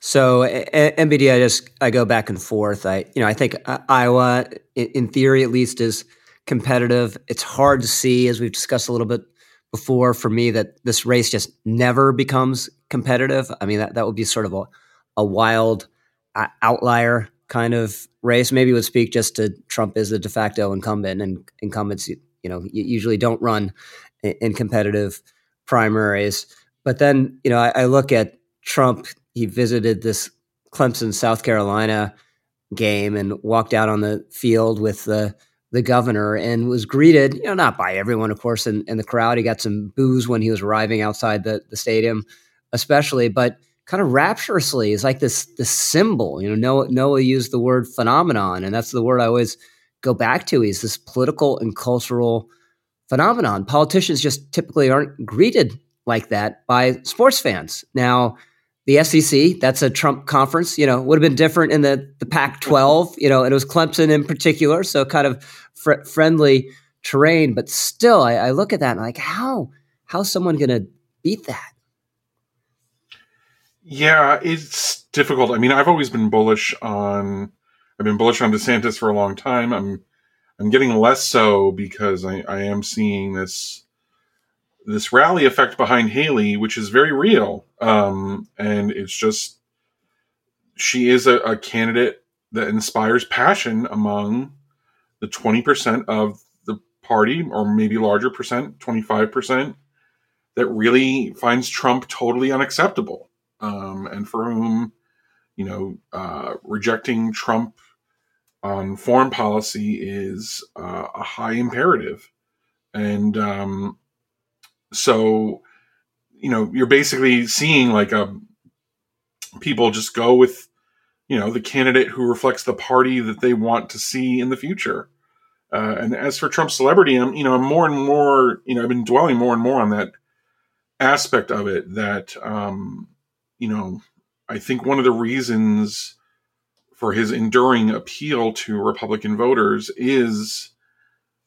So a- MBD, I just I go back and forth. I you know I think uh, Iowa, in, theory at least, is competitive. It's hard to see, as we've discussed a little bit before for me that this race just never becomes competitive. I mean, that, that would be sort of a, a wild outlier kind of race. Maybe would speak just to Trump as the de facto incumbent, and incumbents, you know, usually don't run in, competitive primaries. But then, you know, I, I, look at Trump he visited this Clemson, South Carolina game and walked out on the field with the the governor and was greeted, you know, not by everyone, of course, in, in the crowd. He got some boos when he was arriving outside the, the stadium, especially, but kind of rapturously is like this this symbol. You know, Noah, Noah used the word phenomenon, and that's the word I always go back to. He's this political and cultural phenomenon. Politicians just typically aren't greeted like that by sports fans. Now, the SEC, that's a Trump conference, you know, would have been different in the, the Pac 12, [laughs] you know, and it was Clemson in particular. So kind of fr- friendly terrain. But still, I, I look at that and I'm like, how, how's someone going to beat that? Yeah, it's difficult. I mean, I've always been bullish on, I've been bullish on DeSantis for a long time. I'm, I'm getting less so because I, I am seeing this this rally effect behind Haley, which is very real. Um, and it's just she is a, a, candidate that inspires passion among the 20% of the party, or maybe larger percent, 25%, that really finds Trump totally unacceptable. Um, and for whom, you know, uh, rejecting Trump on foreign policy is uh, a high imperative. And um, so you know you're basically seeing like a um, people just go with you know the candidate who reflects the party that they want to see in the future uh, and as for trump's celebrity i'm you know i'm more and more you know i've been dwelling more and more on that aspect of it that um you know i think one of the reasons for his enduring appeal to republican voters is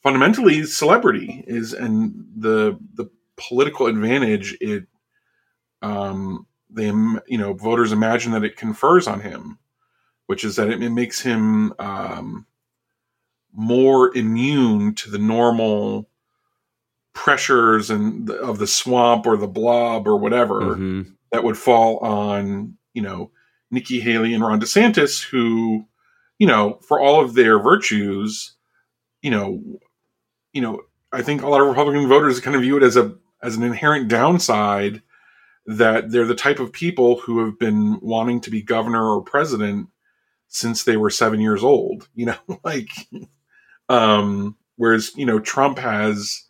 fundamentally celebrity is and the the political advantage it um, they you know voters imagine that it confers on him, which is that it, makes him um, more immune to the normal pressures and the, of the swamp or the blob or whatever mm-hmm. That would fall on you know Nikki Haley and Ron DeSantis, who you know for all of their virtues, you know, you know I think a lot of Republican voters kind of view it as a as an inherent downside that they're the type of people who have been wanting to be governor or president since they were seven years old. [laughs] You know, like, um, whereas you know Trump has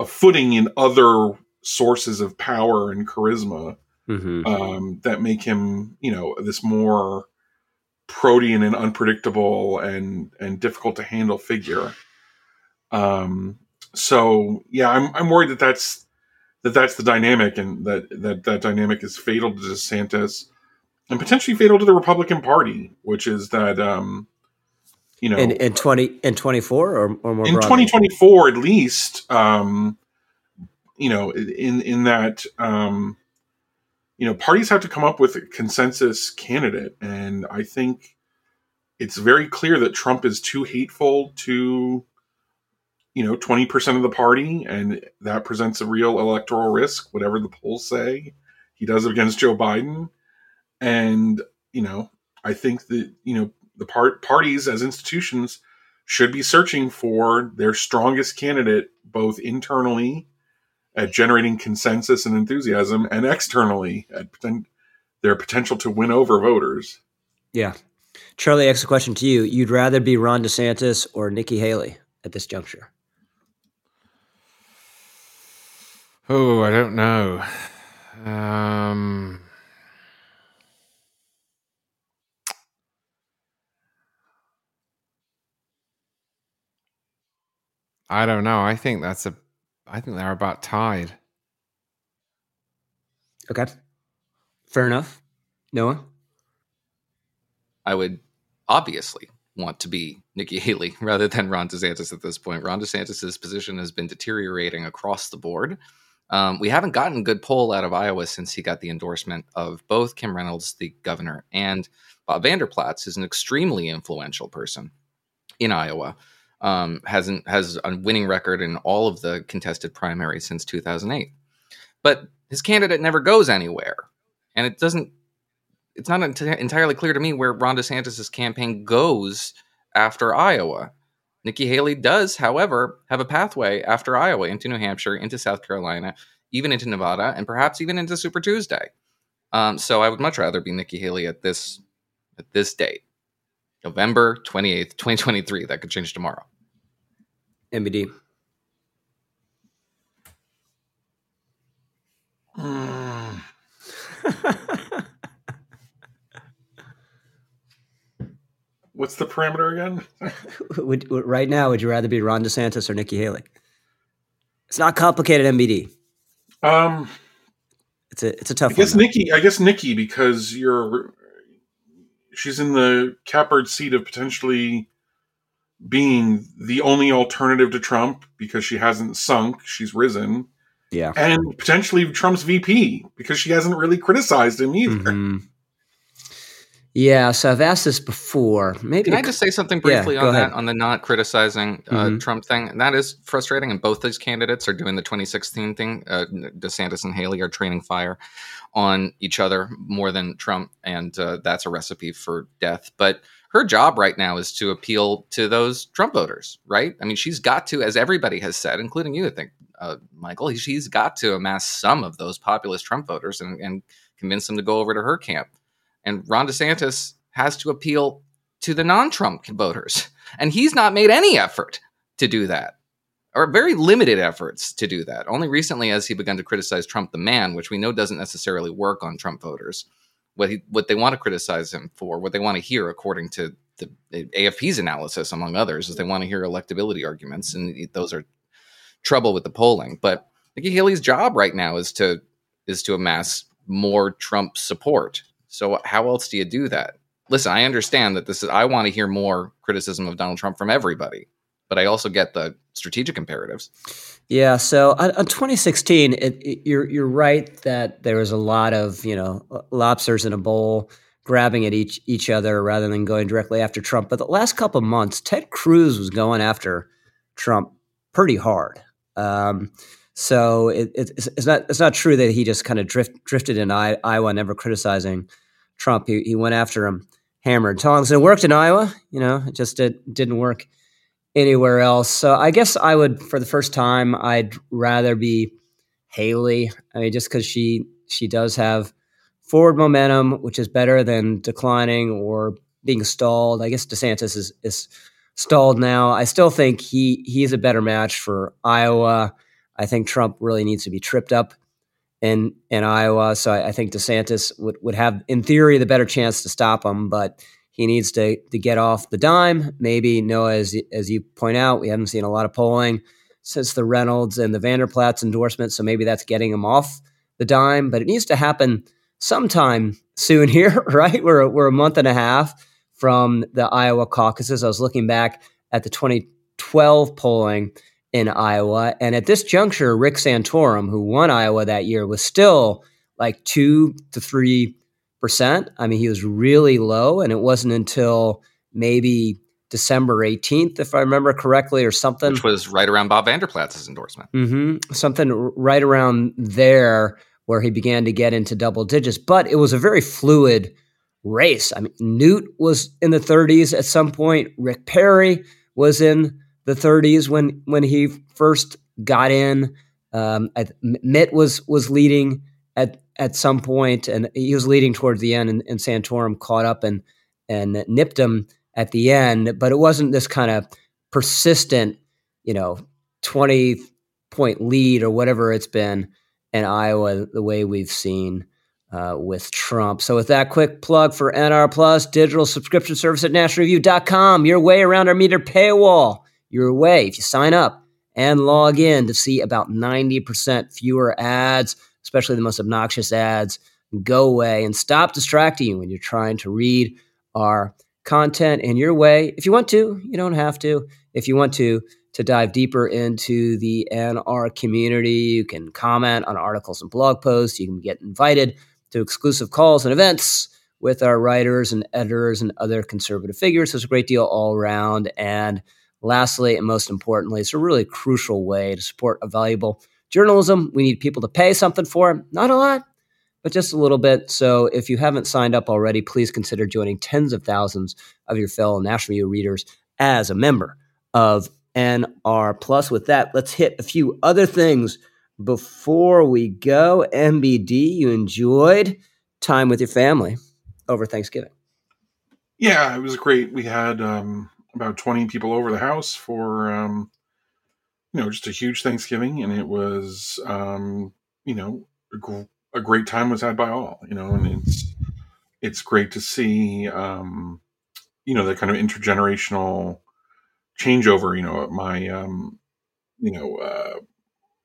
a footing in other sources of power and charisma mm-hmm. um, that make him, you know, this more protean and unpredictable and and difficult to handle figure. Um, so yeah, I'm I'm worried that that's that that's the dynamic and that that that dynamic is fatal to DeSantis and potentially fatal to the Republican Party, which is that um, you know in, in twenty in twenty four or, or more in twenty twenty four at least. Um, you know, in in that um, you know parties have to come up with a consensus candidate, and I think it's very clear that Trump is too hateful to you know 20% of the party and that presents a real electoral risk whatever the polls say he does it against joe biden. And you know i think that you know the part parties as institutions should be searching for their strongest candidate both internally at generating consensus and enthusiasm and externally at poten- their potential to win over voters yeah charlie ask a question to you you'd rather be ron desantis or nikki haley at this juncture Oh, I don't know. Um, I don't know. I think that's a. I think they're about tied. Okay, fair enough. Noah, I would obviously want to be Nikki Haley [laughs] rather than Ron DeSantis at this point. Ron DeSantis's position has been deteriorating across the board. Um, we haven't gotten a good poll out of Iowa since he got the endorsement of both Kim Reynolds, the governor, and Bob Vander Plaats, who's an extremely influential person in Iowa. Um, hasn't has a winning record in all of the contested primaries since 2008, but his candidate never goes anywhere, and it doesn't. It's not entirely clear to me where Ron DeSantis' campaign goes after Iowa. Nikki Haley does, however, have a pathway after Iowa into New Hampshire, into South Carolina, even into Nevada, and perhaps even into Super Tuesday. Um, so I would much rather be Nikki Haley at this at this date, November twenty eighth, twenty twenty three. That could change tomorrow. MBD. Mm. [laughs] What's the parameter again? [laughs] would, would- right now, would you rather be Ron DeSantis or Nikki Haley? It's not complicated, MBD. Um, It's a it's a tough I guess one. Nikki. I guess Nikki because you're. She's in the catbird seat of potentially being the only alternative to Trump because she hasn't sunk; she's risen, yeah. and potentially Trump's VP because she hasn't really criticized him either. Mhm. Yeah. So I've asked this before. Maybe Can I just say something briefly go on ahead. that, on the not criticizing uh, Mhm. Trump thing? And that is frustrating. And both these candidates are doing the 2016 thing. Uh, DeSantis and Haley are training fire on each other more than Trump, and uh, that's a recipe for death. But her job right now is to appeal to those Trump voters, right? I mean, she's got to, as everybody has said, including you, I think, uh, Michael, she's got to amass some of those populist Trump voters and, and convince them to go over to her camp. And Ron DeSantis has to appeal to the non-Trump voters, and he's not made any effort to do that, or very limited efforts to do that. Only recently has he begun to criticize Trump the man, which we know doesn't necessarily work on Trump voters. What he what they want to criticize him for, what they want to hear, according to the AFP's analysis, among others, is they want to hear electability arguments, and those are trouble with the polling. But Nikki Haley's job right now is to is to amass more Trump support. So how else do you do that? Listen, I understand that this is I want to hear more criticism of Donald Trump from everybody, but I also get the strategic imperatives. Yeah. So uh, uh, on, on 2016, it, it, you're you're right that there was a lot of you know uh, lobsters in a bowl grabbing at each each other rather than going directly after Trump. But the last couple months, Ted Cruz was going after Trump pretty hard. Um, so it, it's, it's not it's not true that he just kind of drift, drifted in Iowa, never criticizing Trump. He, he went after him hammered tongs, and it worked in Iowa. You know, it just did, didn't work anywhere else. So I guess I would, for the first time, I'd rather be Haley. I mean, just because she she does have forward momentum, which is better than declining or being stalled. I guess DeSantis is is stalled now. I still think he he's a better match for Iowa. I think Trump really needs to be tripped up in in Iowa. So I, I think DeSantis would, would have, in theory, the better chance to stop him, but he needs to to get off the dime. Maybe Noah, as as you point out, we haven't seen a lot of polling since the Reynolds and the Vander Plaats endorsement, so maybe that's getting him off the dime. But it needs to happen sometime soon [laughs] here, right? We're we're a month and a half from the Iowa caucuses. I was looking back at the 2012 polling in Iowa, and at this juncture, Rick Santorum, who won Iowa that year, was still like two to three percent. I mean, he was really low, and it wasn't until maybe December 18th, if I remember correctly, or something. Which was right around Bob Vander Plaats's endorsement. Mm-hmm. Something right around there where he began to get into double digits. But it was a very fluid race. I mean, Newt was in the 30s at some point. Rick Perry was in the 30s when when he first got in. Um, Mitt was was leading at at some point, and he was leading towards the end, and, and Santorum caught up and and nipped him at the end. But it wasn't this kind of persistent, you know, twenty point lead or whatever it's been in Iowa, the way we've seen uh, with Trump. So, with that quick plug for NR Plus, digital subscription service at nationalreview.com, your way around our meter paywall, your way if you sign up and log in to see about 90% fewer ads, especially the most obnoxious ads. Go away and stop distracting you when you're trying to read our content in your way. If you want to, you don't have to. If you want to, to dive deeper into the NR community, you can comment on articles and blog posts. You can get invited to exclusive calls and events with our writers and editors and other conservative figures. There's a great deal all around. And lastly, and most importantly, it's a really crucial way to support a valuable journalism. We need people to pay something for. Not a lot, but just a little bit. So if you haven't signed up already, please consider joining tens of thousands of your fellow National Review readers as a member of NR Plus. With that, let's hit a few other things before we go. MBD, you enjoyed time with your family over Thanksgiving? Yeah, it was great. We had um, about 20 people over the house for, um, you know, just a huge Thanksgiving. And it was, um, you know, a, gr- a great time was had by all, you know, and it's, it's great to see, um, you know, the kind of intergenerational changeover, you know, my, um, you know, uh,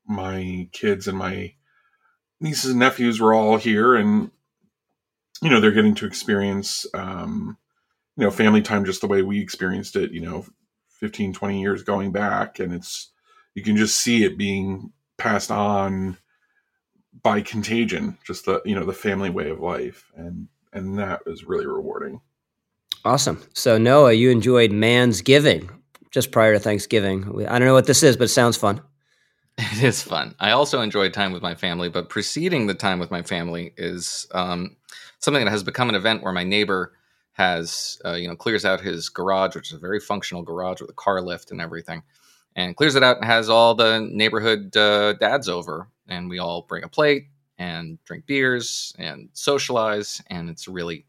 my kids and my nieces and nephews were all here and, you know, they're getting to experience, um, you know, family time just the way we experienced it, you know, 15, 20 years going back. And it's, you can just see it being passed on by contagion, just the, you know, the family way of life. And, and that is really rewarding. Awesome. So Noah, you enjoyed Mansgiving just prior to Thanksgiving. I don't know what this is, but it sounds fun. [laughs] It is fun. I also enjoyed time with my family, but preceding the time with my family is um, something that has become an event where my neighbor has, uh, you know, clears out his garage, which is a very functional garage with a car lift and everything, and clears it out and has all the neighborhood uh, dads over, and we all bring a plate and drink beers and socialize, and it's a really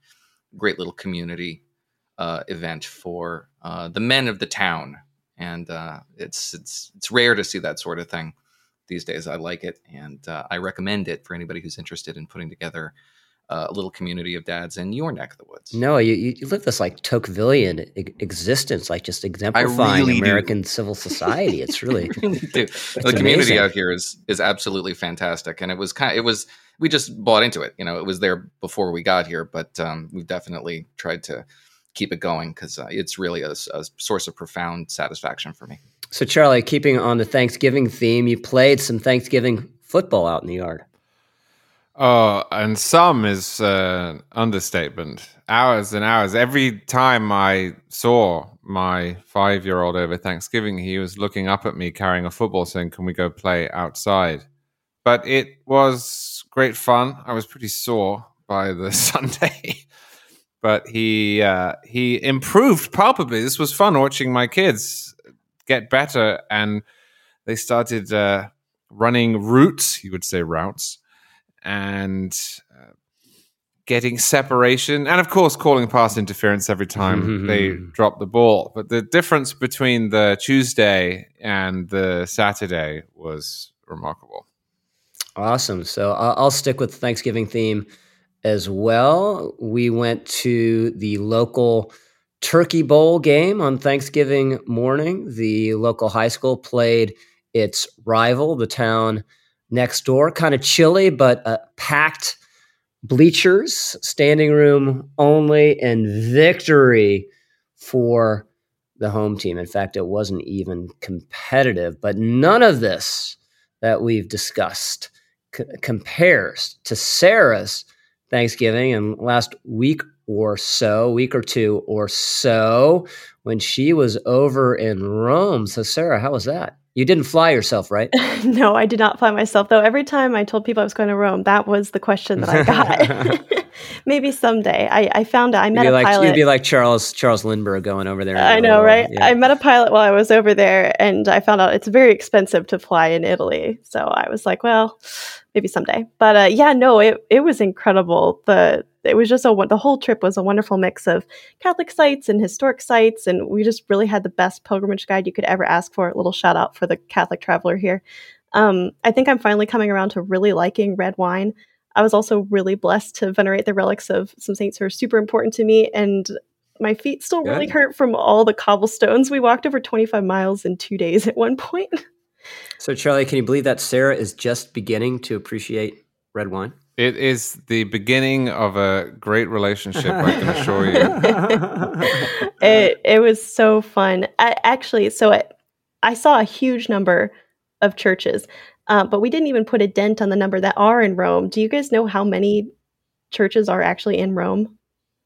great little community uh, event for uh, the men of the town. And uh, it's it's it's rare to see that sort of thing these days. I like it, and uh, I recommend it for anybody who's interested in putting together uh, a little community of dads in your neck of the woods. No, you, you live this like Tocquevillian existence, like just exemplifying really American do. civil [laughs] society. It's really, really do. it's the community out here is is absolutely fantastic, and it was kind. Of, it was we just bought into it. You know, it was there before we got here, but um, we've definitely tried to keep it going because uh, it's really a, a source of profound satisfaction for me. So, Charlie, keeping on the Thanksgiving theme, you played some Thanksgiving football out in the yard. Oh, and some is uh, understatement. Hours and hours. Every time I saw my five year old over Thanksgiving, he was looking up at me carrying a football saying, Can we go play outside? But it was great fun. I was pretty sore by the [laughs] Sunday. but he uh, he improved palpably. This was fun watching my kids get better, and they started uh, running routes. You would say routes, and uh, getting separation, and of course calling pass interference every time [laughs] they drop the ball. But the difference between the Tuesday and the Saturday was remarkable. Awesome. So I'll, I'll stick with the Thanksgiving theme as well. We went to the local Turkey Bowl game on Thanksgiving morning. The local high school played its rival, the town next door. Kind of chilly, but uh, packed bleachers, standing room only, and victory for the home team. In fact, it wasn't even competitive, but none of this that we've discussed c- compares to Sarah's Thanksgiving and last week or so, week or two or so, when she was over in Rome. So, Sarah, how was that? You didn't fly yourself, right? [laughs] no, I did not fly myself, though. Every time I told people I was going to Rome, that was the question that I [laughs] got. [laughs] Maybe someday. I, I found I met a like pilot. you'd be like Charles Charles Lindbergh going over there. I know, right? Yeah. I met a pilot while I was over there, and I found out it's very expensive to fly in Italy. So I was like, well, maybe someday. But uh, yeah, no, it it was incredible. The it was just a the whole trip was a wonderful mix of Catholic sites and historic sites, and we just really had the best pilgrimage guide you could ever ask for. A little shout out for the Catholic traveler here. Um, I think I'm finally coming around to really liking red wine. I was also really blessed to venerate the relics of some saints who are super important to me, and my feet still really hurt from all the cobblestones. We walked over 25 miles in two days at one point. So, Charlie, can you believe that Sarah is just beginning to appreciate red wine? It is the beginning of a great relationship, I can assure you. [laughs] it it was so fun. I, actually, so I, I saw a huge number of churches, uh, but we didn't even put a dent on the number that are in Rome. Do you guys know how many churches are actually in Rome?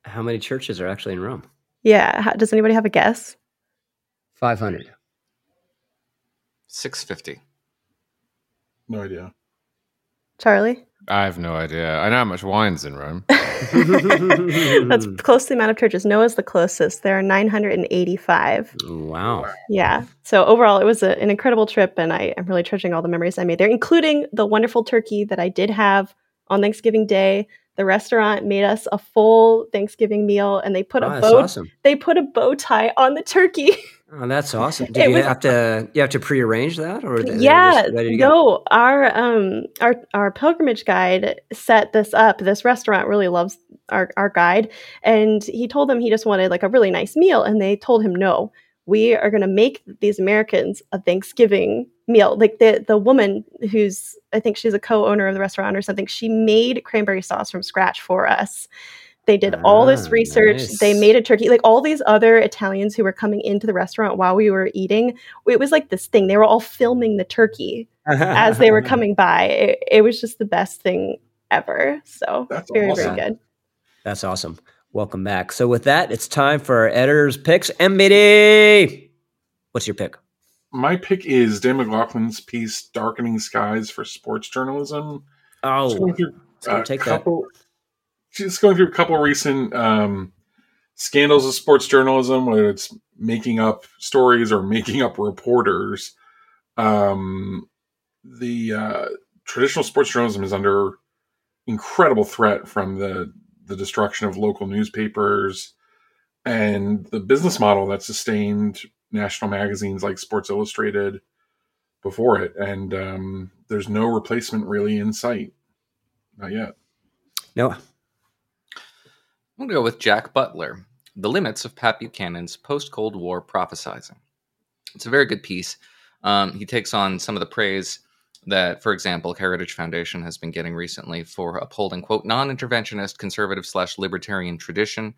How many churches are actually in Rome? Yeah, how, does anybody have a guess? 500. 650. No idea. Charlie? I have no idea. I know how much wine's in Rome. [laughs] That's close to the amount of churches. Noah's the closest. There are 985. wow. Yeah. So overall, it was a, an incredible trip, and I, I'm really treasuring all the memories I made there, including the wonderful turkey that I did have on Thanksgiving Day. The restaurant made us a full Thanksgiving meal, and they put Oh, a bow. awesome. They put a bow tie on the turkey. [laughs] Oh, that's awesome. Did It you was- have to you have to prearrange that or they- they were yeah, just ready to go? no, our um our our pilgrimage guide set this up. This restaurant really loves our our guide, and he told them he just wanted like a really nice meal, and they told him no. We are going to make these Americans a Thanksgiving meal. Like the the woman who's I think she's a co-owner of the restaurant or something. She made cranberry sauce from scratch for us. They did all this Ah, research. They made a turkey. Like all these other Italians who were coming into the restaurant while we were eating, it was like this thing. They were all filming the turkey as they were [laughs] coming by. It, it was just the best thing ever. So That's very, awesome. very good. That's awesome. Welcome back. So with that, it's time for our editor's picks. MBD, what's your pick? My pick is Dan McLaughlin's piece "Darkening Skies" for Sports Journalism. Just Oh, going through it's gonna a that. couple. Just going through a couple recent um, scandals of sports journalism, whether it's making up stories or making up reporters. Um, the uh, traditional sports journalism is under incredible threat from the the destruction of local newspapers and the business model that sustained national magazines like Sports Illustrated before it. And um, there's no replacement really in sight. Not yet. No, I'm going to go with Jack Butler, The Limits of Pat Buchanan's Post Cold War Prophesizing. It's a very good piece. Um, he takes on some of the praise that, for example, Heritage Foundation has been getting recently for upholding, quote, non interventionist, conservative slash libertarian tradition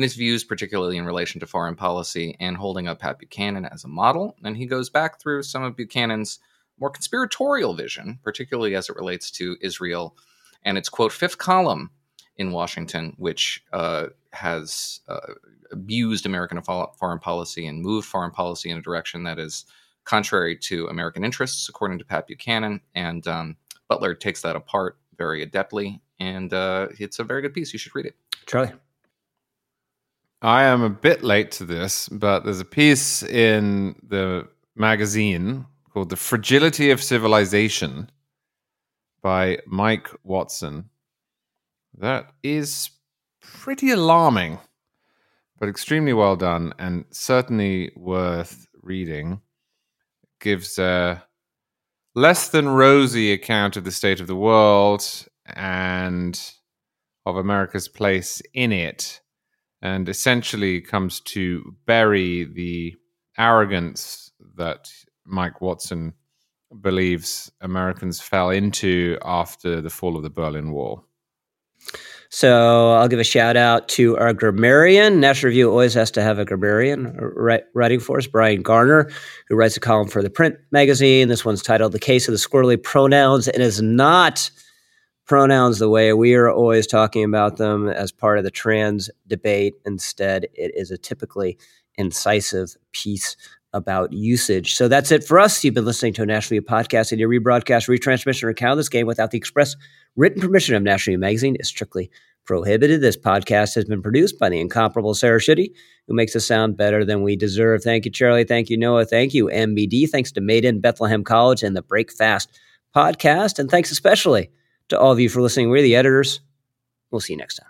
in his views, particularly in relation to foreign policy, and holding up Pat Buchanan as a model. And he goes back through some of Buchanan's more conspiratorial vision, particularly as it relates to Israel and its, quote, fifth column in Washington, which uh, has uh, abused American foreign policy and moved foreign policy in a direction that is contrary to American interests, according to Pat Buchanan. And um, Butler takes that apart very adeptly, and uh, it's a very good piece. You should read it. Charlie. I am a bit late to this, but there's a piece in the magazine called The Fragility of Civilization by Mike Watson. That is pretty alarming, but extremely well done and certainly worth reading. It Gives a less than rosy account of the state of the world and of America's place in it and essentially comes to bury the arrogance that Mike Watson believes Americans fell into after the fall of the Berlin Wall. So I'll give a shout out to our grammarian. National Review always has to have a grammarian uh, writing for us, Brian Garner, who writes a column for the print magazine. This one's titled The Case of the Squirrelly Pronouns and is not pronouns the way we are always talking about them as part of the trans debate. Instead, it is a typically incisive piece about usage. So that's it for us. You've been listening to a National Review podcast, and your rebroadcast, retransmission, or account of this game without the express written permission of National Review Magazine is strictly prohibited. This podcast has been produced by the incomparable Sarah Schutte, who makes us sound better than we deserve. Thank you, Charlie. Thank you, Noah. Thank you, MBD. Thanks to Made In, Bethlehem College, and the Break Fast podcast. And thanks especially to all of you for listening. We're the editors. We'll see you next time.